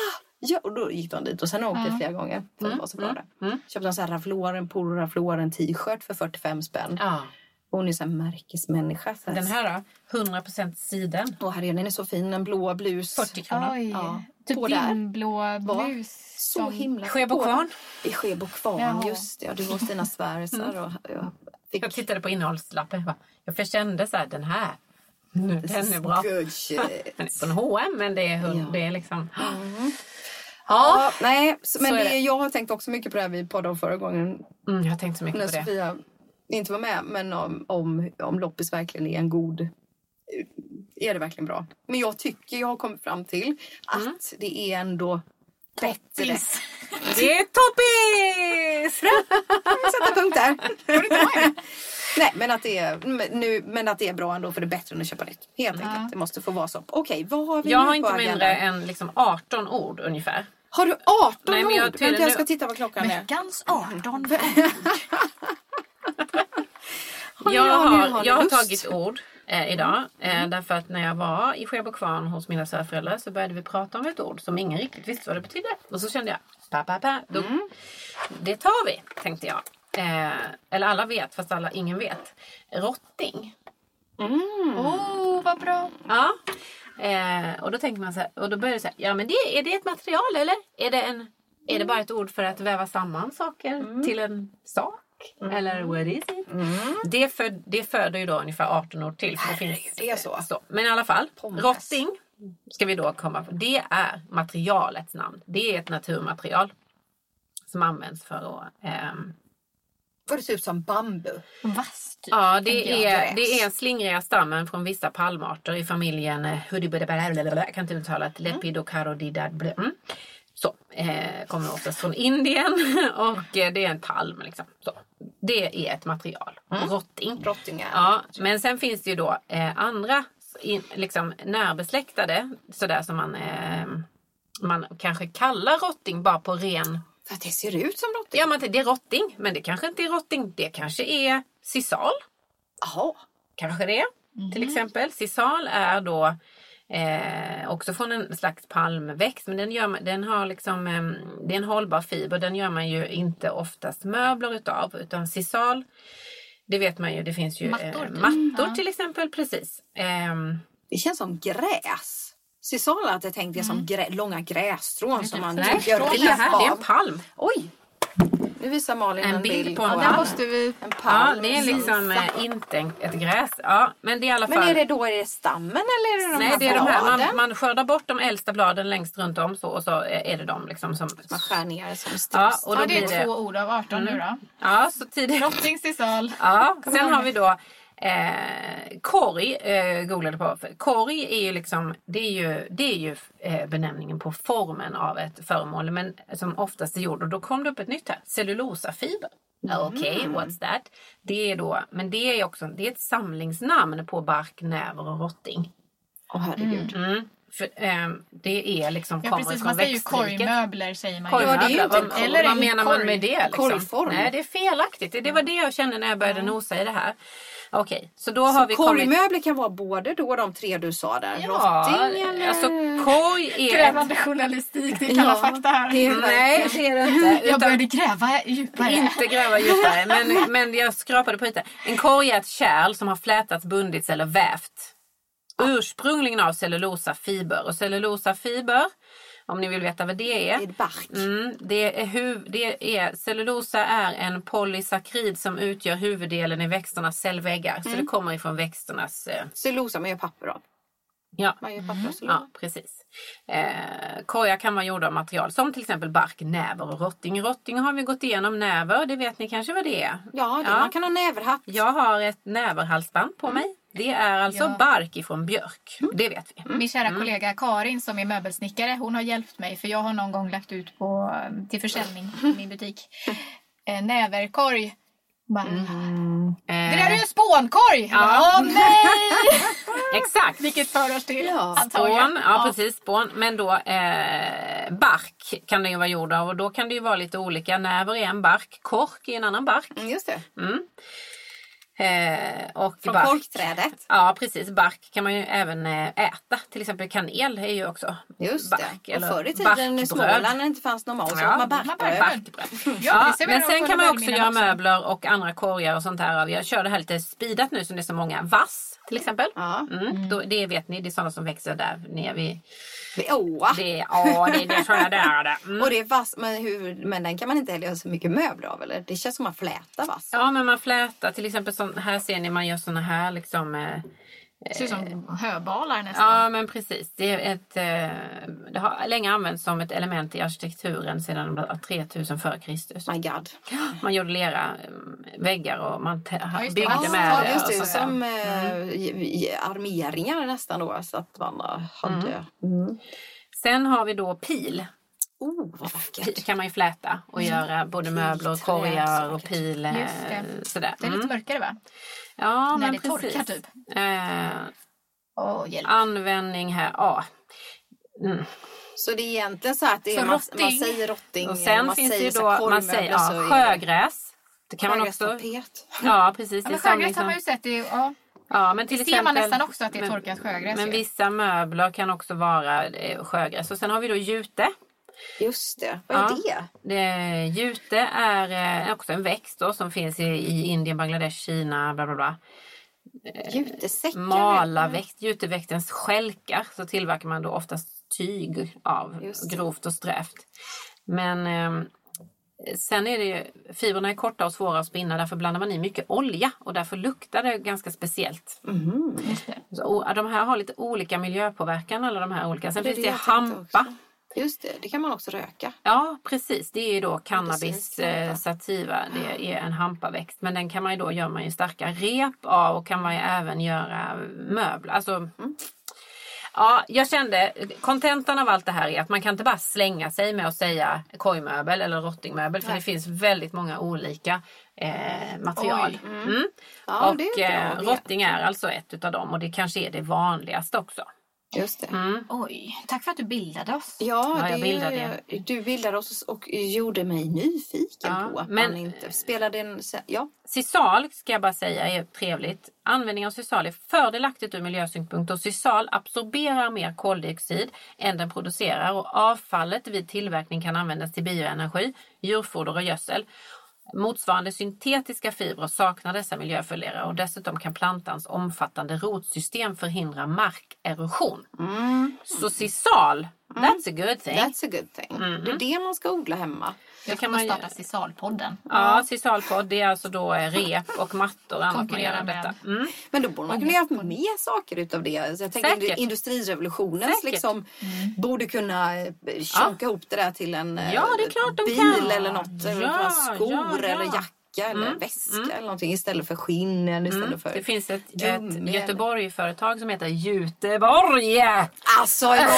Ja, och då gick de dit och sen har jag flera gånger. För mm. var så bra mm. mm. Köpte en sån här Ralph Polo Ralph t-shirt för 45 spänn. Ja. Hon är så här märkesmänniska. Så Den här då? 100% siden. Åh herregud, den är så fin. En blå blus. 40 kronor. Oj. Ja. Typ på din blå blus. Så som... himla Skebo kvarn. I Skebo kvarn, just det. Ja, du var hos dina svärisar. Mm. jag, fick... jag tittade på innehållslappen. Jag, bara, jag kände så här, den här. Den är bra. Good shit. den är från H&M men det är, ja. det är liksom... Mm. Ja, nej, men det, det. jag har tänkt också mycket på det här vi poddade om förra gången. Mm, jag har tänkt så mycket när på det. Sofia inte var med, men om, om, om loppis verkligen är en god är det verkligen bra. Men jag tycker jag har kommit fram till att mm. det är ändå bättre. Det är toppis! Sätta punkt där. Nej, men att, det är, nu, men att det är bra ändå för det är bättre än att köpa nytt. Helt ja. enkelt. Det måste få vara så. Okej, vad har vi Jag har inte mindre än liksom 18 ord ungefär. Har du 18 Nej, men jag, ord? Vänta, jag ska titta vad klockan är. Veckans 18 ord. jag har, jag har tagit ord eh, idag. Eh, mm. Därför att när jag var i Skebo kvarn hos mina svärföräldrar så började vi prata om ett ord som ingen riktigt visste vad det betydde. Och så kände jag, pa, pa, pa, då, mm. det tar vi, tänkte jag. Eh, eller alla vet, fast alla, ingen vet. Rotting. Mm. Oh, vad bra! Ja. Eh, och då tänker man så här, och då börjar det så här, ja men det, är det ett material eller? Är det, en, är det bara ett ord för att väva samman saker mm. till en sak? Mm. Eller what is it? Mm. Det, för, det föder ju då ungefär 18 ord till. För det, finns, det är så. så. Men i alla fall, Pommes. rotting ska vi då komma på. Det är materialets namn. Det är ett naturmaterial som används för att ehm, Vad det ser ut som bambu. Vass typ. Ja, det är, det är slingriga stammen från vissa palmarter i familjen jag kan inte uttala det, Lepidocarodidabla. Mm. Så, eh, kommer oftast från Indien och eh, det är en palm. Liksom. Så. Det är ett material, rotting. Rottingar. Ja, men sen finns det ju då eh, andra in, liksom närbesläktade sådär som man, eh, man kanske kallar rotting bara på ren För att det ser ut som rotting. Ja, men det är rotting, men det kanske inte är rotting. Det kanske är sisal. Jaha. Kanske det, till exempel. Sisal är då eh, också från en slags palmväxt, men den, gör, den har liksom, eh, det är en hållbar fiber. Den gör man ju inte oftast möbler utav, utan sisal, det vet man ju, det finns ju Mattor, eh, mattor Ja. till exempel, precis. Ehm, Det känns som gräs. Sisal hade tänkt det som grä, långa grässtrån som man nej, typ gör det, här, det är en av. palm. Oj! Nu visar Malin En en, bild på en palm. måste vi... en Ja, palm. det är liksom eh, inte en- ett gräs. Ja, men det är i alla fall... Men är det då är det stammen eller är det de Nej, här det är de här. Man, man skördar bort de äldsta bladen längst runt om så, och så är det de liksom som... Man skär ner som Ja, och då Ja, det blir är det... två ord av 18 nu då. Ja, så tidigt. Rotting, sisal. Ja, sen har vi då eh, korg, eh, googlade på. Korg är ju liksom, det är ju, det är ju eh, benämningen på formen av ett föremål, men som oftast är gjord. Och då kom det upp ett nytt här, cellulosafiber. Okej, what's that? Det är då, men det är också det är ett samlingsnamn på bark, näver och rotting. Åh herregud. Mm. För, ehm, det är liksom, Ja, precis. från Man säger ju korgmöbler säger man. Korgmöbler, Ja, det är ju inte vad. Eller vad en menar man korg. med det? Liksom? Korgform. Nej, det är felaktigt. Det, det var det jag kände när jag började nosa i det här. Okej, så då har vi kommit... Korgmöbler kan vara både då de tre du sa där. Ja, Rotting eller... alltså korg är... ett- Krävande journalistik, det är Kalla Ja, fakta här. det är Nej, det är det inte. Jag började gräva djupare. inte gräva djupare, men, men jag skrapade på ytan. En korg är ett kärl som har flätats, bundits eller vävt. Ursprungligen av cellulosafiber. Och cellulosafiber, om ni vill veta vad det Det är. är bark. Mm, det är huv, det är, cellulosa är en polysakrid som utgör huvuddelen i växternas cellväggar. Så det kommer ifrån växternas... Eh, Cellulosa man gör papper av. ja. Man gör papper av cellulosa. Ja, precis. Eh, korgar kan vara gjorda av material som till exempel bark, näver och rotting. Rotting har vi gått igenom. Näver, det vet ni kanske vad det är? Ja, det, man kan ha näverhatt. Jag har ett näverhalsband på mig. Det är alltså Ja. bark ifrån björk. Det vet vi. Min kära kollega Karin som är möbelsnickare, hon har hjälpt mig för jag har någon gång lagt ut på, till försäljning i min butik. Eh, näverkorg. Bara, Det där är ju en spånkorg! Bara, Åh nej! Exakt. Vilket för oss till Ja. Spån, ja, precis spån. Men då eh, bark kan den ju vara gjord av och då kan det ju vara lite olika. Näver är en bark, kork är en annan bark. Mm, just det. Eh, och Från bark. korkträdet. Ja precis, bark kan man ju även eh, äta. Till exempel kanel är ju också Just bark. det. Och förr i tiden i. Småland när det inte fanns någon mat så Ja, man barkbröd. Barkbröd. Ja, men sen kan man också göra också. möbler och andra korgar och sånt här. av. Jag kör det här lite speedat nu som det är så många. Vass till exempel. Ja. Mm. Då, det vet ni, det är sådana som växer där nere vid... Det är åa. Det är, ja, det är det. Mm. Och det är vass, men, hur, men den kan man inte heller göra så mycket möbler av eller? Det känns som att man flätar vass. Ja, men man flätar till exempel. Sån, här ser ni, man gör såna här liksom... Eh, Det ser ut som höbalar nästan. Ja, men precis. Det, är ett, eh, det har länge använts som ett element i arkitekturen sedan 3000 före Kristus. My God. Man gjorde lera eh, väggar och man det. byggde Ja, med Ja, det. just och det. där. Som eh, i- i armeringar nästan då. Så att man eh, hade... Mm. Sen har vi då pil. Oh, vad vackert. Kan man ju fläta och göra både möbler och korgar så och pil. eh, det. Sådär. Det är lite Mm. mörkare va? Ja, när men det torkar, precis. typ. Eh, hjälp. användning här, ja. Så det är egentligen så att det är, Så man, rotting. man säger rotting. Och sen man finns det säger ju så då, man säger ja, det- sjögräs. Det kan man också. Ja, precis. Ja, det men sjögräs har som- man ju sett i... Ja. Ja, men till Det ser man exempel, nästan också att det är men- torkat sjögräs Men ju. vissa möbler kan också vara eh, sjögräs. Och sen har vi då jute. Just det. Vad är Ja. det? det jute är eh, också en växt då, som finns i, i Indien, Bangladesh, Kina, bla bla bla. Jutesäckar? Malaväxt, juteväxtens skälkar, så tillverkar man då oftast tyg av, grovt och strävt. Men eh, sen är det ju, fibrerna är korta och svåra att spinna, därför blandar man i mycket olja och därför luktar det ganska speciellt. Det. Så, o- de här har lite olika miljöpåverkan alla de här olika. Sen Det finns det hampa. också. Just det, det kan man också röka. Ja, precis. Det är ju då cannabis eh, sativa. Det är en hampaväxt. Men den kan man ju då gör man ju starka rep av och kan man ju även göra möbler. Alltså, Ja, jag kände kontentan av allt det här är att man kan inte bara slänga sig med att säga kojmöbel eller rottingmöbel för det finns väldigt många olika eh, material. Oj, Mm. Ja, och eh, rotting är alltså ett utav dem och det kanske är det vanligaste också. Just det. Mm. Oj, tack för att du bildade oss. Ja, Ja, jag det, bildade du bildade oss och gjorde mig nyfiken Ja, på att men- man inte spelade en... Ja, Sisal ska jag bara säga är trevligt. Användning av sisal är fördelaktigt ur miljösynpunkt och sisal absorberar mer koldioxid än den producerar och avfallet vid tillverkning kan användas till bioenergi, djurfoder och gödsel. Motsvarande syntetiska fibrer saknar dessa miljöfördelar och dessutom kan plantans omfattande rotsystem förhindra markerosion. Så sisal, that's a good thing. that's a good thing. Det är det man ska odla hemma. Jag kan man starta Cisalpodden. Ja, sisalpodd det är alltså då eh, rep och mattor och annat man gör med- detta. Mm. Men då borde man kunna göra mer saker utav det. Så jag tänker Säkert. industrirevolutionen Säkert. liksom borde kunna eh, tjonka ihop det där till en eh, Ja, det är klart de bil kan. eller något. Eller Ja, skor ja, ja. eller jacka eller väska eller någonting istället för skinnen istället för Det finns ett, ett eller- Göteborg-företag som heter Göteborg. Alltså jag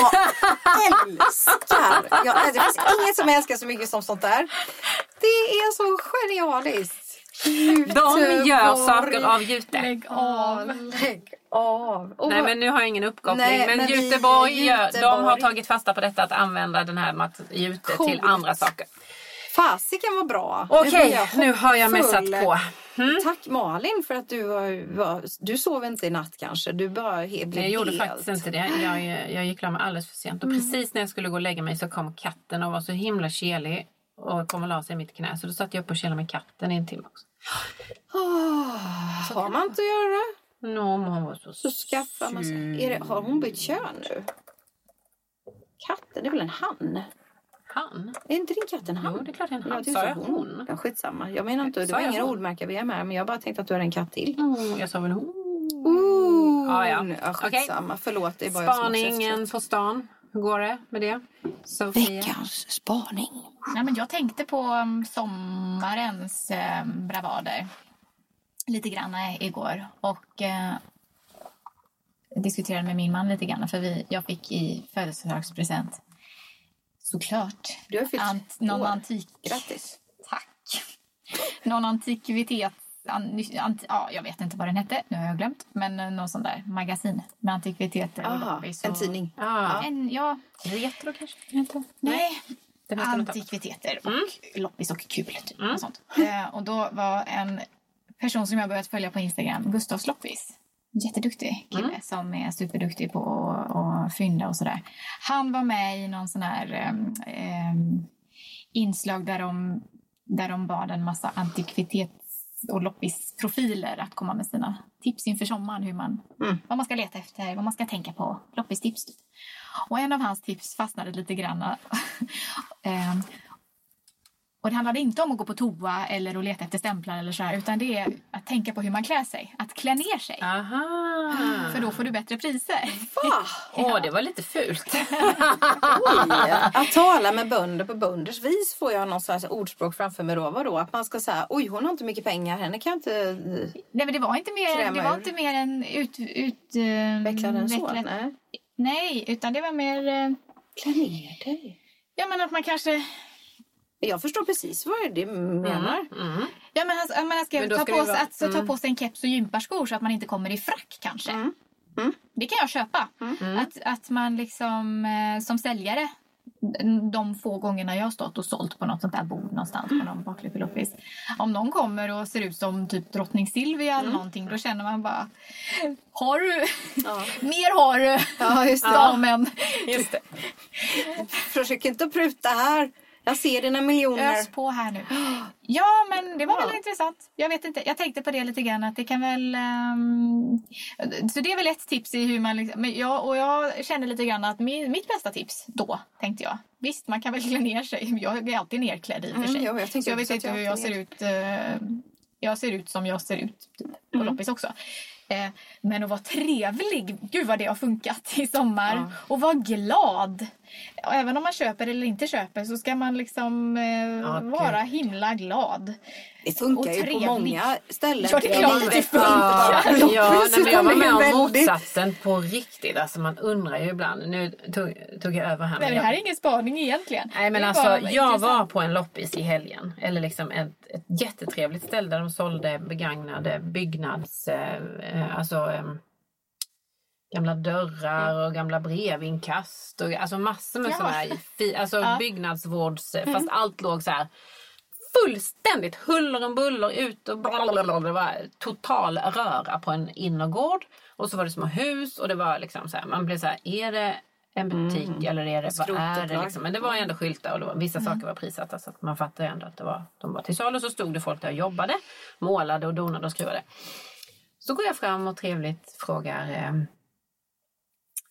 älskar! Jag, alltså, det finns inget som jag älskar så mycket som sånt där. Det är så genialiskt. De gör saker av jute. Lägg av. lägg av. Och Nej men nu har jag ingen uppkoppling. Nej, men men vi- Göteborg, de har tagit fasta på detta att använda den här jute till Coolt. andra saker. Fasiken var bra. Okej, jag nu har jag messat på. Mm. Tack Malin för att du var, du sov inte i natt kanske. Du bara he, blev Jag gjorde helt... faktiskt inte det. Jag, jag gick klar mig alldeles för sent. Och precis när jag skulle gå och lägga mig så kom katten och var så himla kelig. Och kom och la sig i mitt knä. Så då satt jag upp och kelade med katten i en timme också. Åh, har man inte att göra Nå, men hon var så, så skaffar man sig. Är det, har hon bytt kön nu? Katten, det är väl en han? Han? Är inte din katt en han? Jo, det är klart det är en han. Ja, Sa jag hon? Ja, skitsamma. Jag menar inte, det var jag ingen hon? ordmärke vi är med, men jag bara tänkte att du är en katt till. Oh, jag sa väl hon? Ooh. Ja, ja. ja skitsamma. Förlåt, det är bara jag Spaningen sett. på stan. Hur går det med det? Sofia? Veckans spaning. Nej, men jag tänkte på um, sommarens eh, bravader lite grann eh, igår. Och eh, diskuterade med min man lite grann. För vi, jag fick i födelsedagspresent såklart Du har fyllt ant, någon år. antik... Grattis. Tack. Någon antikvitet... An, ant, ja, jag vet inte vad den hette, nu har jag glömt. Men eh, någon sån där magasin med antikviteter. och Aha, en tidning. Ah. En, ja, Retro kanske? Inte. Nej, det måste du ta. antikviteter och loppis och kul. Typ, och, sånt. Eh, och då var en person som jag börjat följa på Instagram, Gustavs loppis. Jätteduktig kille som är superduktig på att fynda och sådär. Han var med i någon sån här ehm, inslag där de, där de bad en massa antikvitets och loppisprofiler att komma med sina tips inför sommaren. Hur man, Vad man ska leta efter, vad man ska tänka på. Loppistips. Typ. Och en av hans tips fastnade lite grann. Ehm, och det handlade inte om att gå på toa eller att leta efter stämplar eller så här, utan det är att tänka på hur man klär sig. Att klä ner sig. Aha! För då får du bättre priser. Åh, det var lite fult. Oj, att tala med bönder på bönders vis får jag någon slags ordspråk framför mig då. Vadå? Att man ska säga, oj hon har inte mycket pengar, henne kan jag inte Nej men det var inte mer, det var ur. inte mer än ut... ut uh, veckla den så. Nej. Nej, utan det var mer... eh, Klä ner dig. ja men att man kanske... Jag förstår precis vad det menar. Ja men han, han, han ska, Men ta, på vara- att, så ta på sig en keps och gymparskor så att man inte kommer i frack kanske. Det kan jag köpa. Att, att man liksom eh, som säljare de få gångerna jag har stått och sålt på något sånt där bord någonstans på någon loppis. Om någon kommer och ser ut som typ drottning Silvia eller någonting då känner man bara Har du? Mer har du! Ja, just det. Damen! Just det. Försök inte att pruta här. Jag ser dina miljoner. Ös på här nu. Ja, men det var väl intressant. Jag vet inte. Jag tänkte på det lite grann att det kan väl... ehm, så det är väl ett tips i hur man... Liksom, men jag, och jag kände lite grann att mi, mitt bästa tips då, tänkte jag. Visst, man kan väl klä ner sig. Jag är alltid nerklädd i och för Mm, sig. jo, jag så jag vet inte hur jag ser ut. eh, jag ser ut som jag ser ut typ, på Mm. loppis också. Eh, men att vara trevlig, gud vad det har funkat i sommar. Och vara glad. Ja, även om man köper eller inte köper så ska man liksom eh, vara himla glad. Det funkar Och ju på trevlig. många ställen. Ja, det är klart det Ja, funkar. ja nej, men jag var med om motsatsen på riktigt. Alltså man undrar ju ibland. Nu tog, tog jag över här. Men det här är ingen spaning egentligen. nej men alltså jag intressant. var på en loppis i helgen. Eller liksom ett, ett jättetrevligt ställe där de sålde begagnade byggnads... Eh, eh, alltså eh, gamla dörrar och gamla brevinkast. Och, alltså massor med Ja. sådana här fi, alltså Ja. byggnadsvårds... Fast allt låg så här fullständigt huller om buller ut och blablabla. Det var total röra på en innergård. Och så var det små hus och det var liksom så här, man blev så här, är det en butik eller är det, vad är det liksom? Men det var ändå skyltar och var, vissa saker var prissatta så att man fattade ändå att det var, de var till salu. Så stod det folk där och jobbade, målade och donade och skruvade. Så går jag fram och trevligt frågar, eh,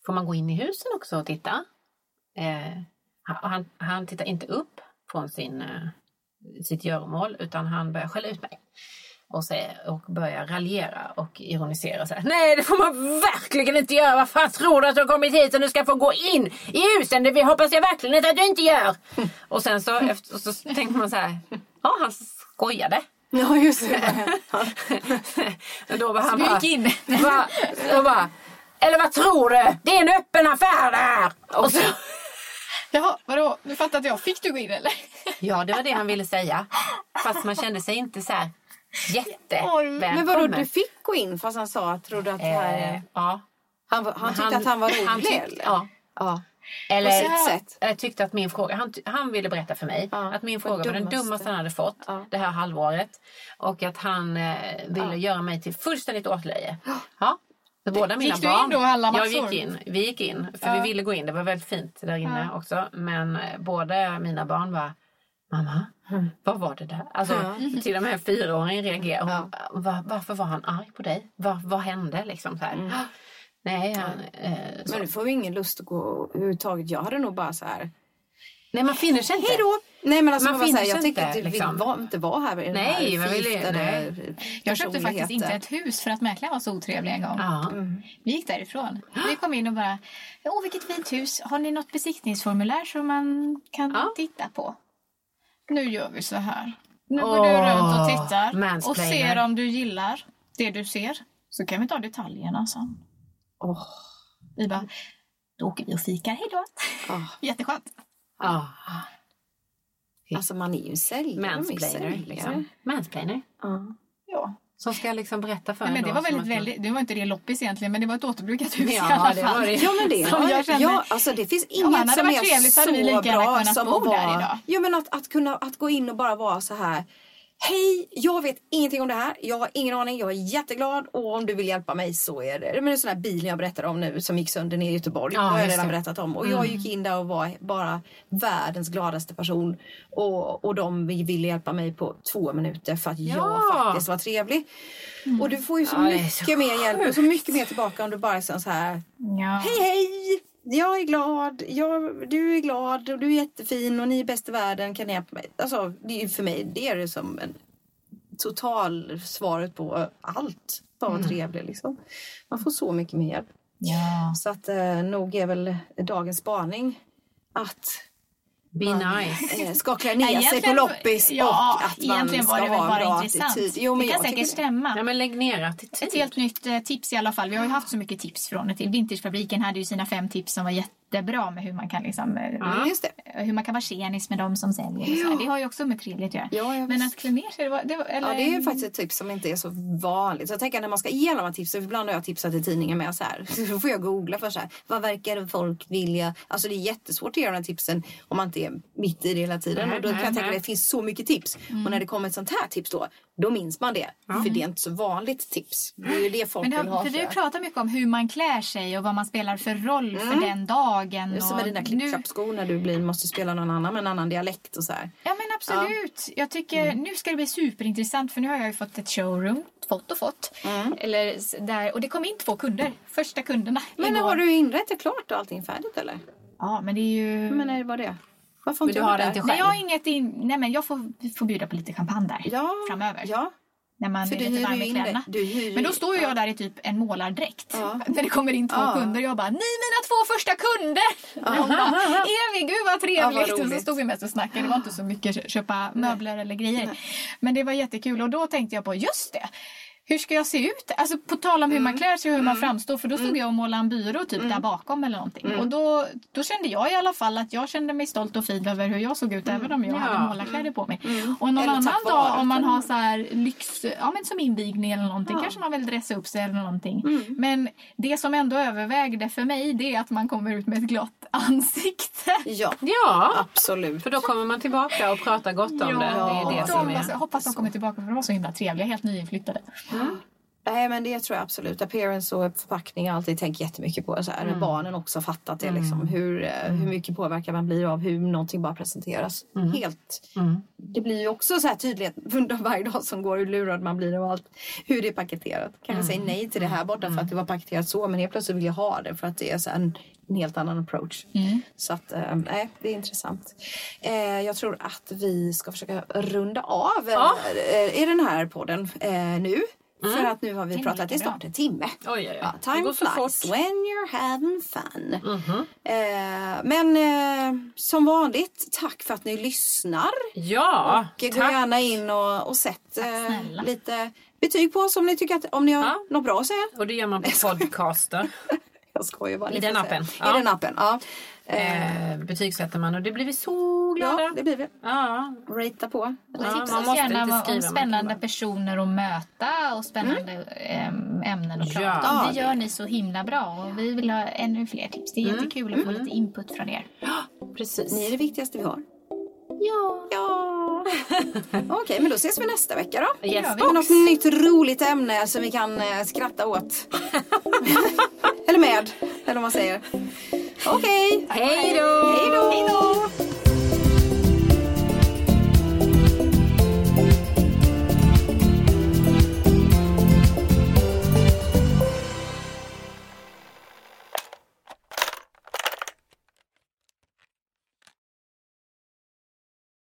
får man gå in i husen också och titta? Eh, han, han, tittar inte upp från sin, eh, sitt göromål utan han börjar skälla ut mig. Och, säger, och börjar raljera och ironisera. Så här, Nej det får man verkligen inte göra. Vad fan tror du att du har kommit hit och du ska få gå in i husen? Det hoppas jag verkligen inte att du inte gör. Och sen så, efter, så tänkte man så här. Ja han skojade. Ja, just det. Och då var han Så du bara, gick in? Och bara, eller vad tror du? Det är en öppen affär där! Och så, Jaha, vadå? Nu fattar inte jag. Fick du gå in eller? ja, det var det han ville säga. Fast man kände sig inte så här jättevälkommen. Men vadå, du fick gå in fast han sa att trodde att det här... Eh, ja. Han, han tyckte att han var rolig han tyckte- eller? Ja. ja. Eller jag tyckte att min fråga, han, han ville berätta för mig Ja, att min fråga var den dummaste. han hade fått Ja. det här halvåret. Och att han eh, ville göra mig till fullständigt åtlöje. Ja. Båda mina Gick du barn. in då och alla Jag massor? gick in. Vi gick in. För Ja. vi ville gå in. Det var väldigt fint där inne också. Men eh, båda mina barn var Mamma, vad var det där? Alltså, Till och med fyraåringen reagerade. Hon, "Va- varför var han arg på dig? Va, vad hände? Liksom, så här. Nej, han, eh, så. Men du får ju ingen lust att gå överhuvudtaget. Jag hade nog bara så här... Nej, man finner sig inte. Hej då! Nej men alltså Man man finner jag tycker inte, inte, liksom. vill vara, inte vara här i den Nej, här förgiftade. Jag köpte faktiskt inte ett hus för att mäklaren var så otrevlig en gång. Ja. Vi gick därifrån. Vi kom in och bara, åh vilket fint hus. Har ni något besiktningsformulär som man kan Ja. titta på? Nu gör vi så här. Nu går du runt och tittar och ser om du gillar det du ser. Så kan vi ta detaljerna sen. Åh. Vi bara, då åker vi och fikar, hej då. Ah. Jätteskönt. Ja. Alltså man är ju säljare. man är Mansplainer. säljare. Liksom. Mansplainer. Ja. Ja. Som ska liksom berätta för Nej, men en det var väldigt, väldigt, det var inte det loppis egentligen men det var ett återbrukat hus Ja, i alla det fall. var det. Ja men det Som jag kände- ja, alltså det finns inget som är så bra som att där vara, idag. Ja men att, att kunna att gå in och bara vara så här. Hej, jag vet ingenting om det här. Jag har ingen aning. Jag är jätteglad och om du vill hjälpa mig så är det. Men det är sån här bilen jag berättade om nu som gick sönder ner i Göteborg. Ja, det har jag redan berättat om. Och jag gick in där och var bara världens gladaste person. Och, och de ville hjälpa mig på två minuter för att jag Ja. faktiskt var trevlig. Och du får ju så Ja, mycket så mer hjälp och så mycket mer tillbaka om du bara är så här. Hej hej! Jag är glad, jag, du är glad och du är jättefin och ni är bäst i världen. Kan mig? Alltså, det är för mig det är det som en total svaret på allt. Bara vara trevlig liksom. Man får så mycket mer hjälp. Ja. Så att eh, nog är väl dagens spaning att Be nice. eh, ska klä ner sig på loppis ja, och att man ska var det väl ha en bara bra intressant. attityd. Jo, men det kan jag säkert stämma. Ja, men lägg ner attityd. Ett helt nytt eh, tips i alla fall. Vi har ju haft så mycket tips från det till. Vintagefabriken hade ju sina fem tips som var jättebra med hur man kan liksom, eh, Mm, just det. hur man kan vara tjenis med de som säljer. Här. Det har ju också med trevligt att göra. Ja, ja, Men att klä ner sig, det var, det var, eller, Ja, det är ju faktiskt ett tips som inte är så vanligt. Så jag tänker när man ska ge alla för ibland har jag tipsat i tidningen med så här. Så då får jag googla för så här. Vad verkar folk vilja? Alltså det är jättesvårt att ge de här tipsen om man inte är mitt i det hela tiden. Och då kan jag tänka att det finns så mycket tips. Och när det kommer ett sånt här tips då, då minns man det. För det är inte så vanligt tips. Det är ju det folk Men det vill ha. för du pratar mycket om hur man klär sig och vad man spelar för roll för den dagen. Mm. Det är som med dina klippklappskor när du blir, måste spela någon annan med en annan dialekt och så här. Ja men absolut. Jag tycker Mm. nu ska det bli superintressant för nu har jag ju fått ett showroom. Fått och fått. Mm. Eller, där, och det kom in två kunder. Första kunderna Men igår. har du inrett det klart och allting färdigt eller? Ja men det är ju... Men är det bara det? Varför inte du jag har det där? inte Nej, jag har inget in... Nej men jag får, får bjuda på lite champagne där Ja, framöver. Ja. när man För är du lite varm i kläderna. Du Men då står ju ja. jag där i typ en målardräkt. Ja. När det kommer in två Ja. kunder. Jag bara, ni mina två första kunder! De bara, är vi? Gud vad Ja, trevligt! vad och så stod vi mest och snackade. Det var inte så mycket kö- köpa möbler eller grejer. Men det var jättekul och då tänkte jag på, just det! Hur ska jag se ut? Alltså på tal om hur man klär sig och hur man framstår. För då stod jag och målade en byrå typ där bakom eller någonting. Och då, då kände jag i alla fall att jag kände mig stolt och fin över hur jag såg ut. Även om jag Ja. hade målarkläder på mig. Och någon Eller annan dag om man har så här lyx, ja men som invigning eller någonting. Kanske man vill dressa upp sig eller någonting. Men det som ändå övervägde för mig det är att man kommer ut med ett glatt ansikte. Ja, Ja, absolut. för då kommer man tillbaka och pratar gott om det. Det är det de, som är... jag hoppas de kommer tillbaka för de var så himla trevliga, helt nyinflyttade. Nej men det tror jag absolut. Appearance och förpackning har jag alltid tänkt jättemycket på. Så här. Barnen också fattat det liksom. Hur, eh, hur mycket påverkan man blir av hur någonting bara presenteras. Helt. Det blir ju också så här tydligt för varje dag som går hur lurad man blir av allt. Hur det är paketerat. Kanske säger nej till det här borta för att det var paketerat så men helt plötsligt vill jag ha det för att det är så en, en helt annan approach. Så att eh, nej, det är intressant. Eh, jag tror att vi ska försöka runda av eh, i den här podden eh, nu. För att nu har vi pratat i snart en timme. Oj, oj, oj. Ja, Det time går så flies fort. when you're having fun. Eh, men eh, som vanligt, tack för att ni lyssnar. Ja, Och Gå tack. gärna in och, och sätt eh, lite betyg på oss om ni tycker att om ni har Ja. något bra att säga. Och det gör man på podcaster. Jag skojar bara. I den appen. I Ja. den appen, ja. Eh, betygsätter man och det blir vi så glada. Ja, det blir vi. Ja. Ratea på. Ja, Tipsa oss gärna om- spännande personer att möta och spännande em, ämnen att Ja. prata om. Ja, Det gör ni så himla bra och vi vill ha ännu fler tips. Det är jättekul att få lite input från er. Precis. Ni är det viktigaste vi har. Ja. ja. Okej, men då ses vi nästa vecka då. Yes, Med något nytt roligt ämne som vi kan eh, skratta åt. eller med, eller vad man säger. Okej. Hej då! Hej då!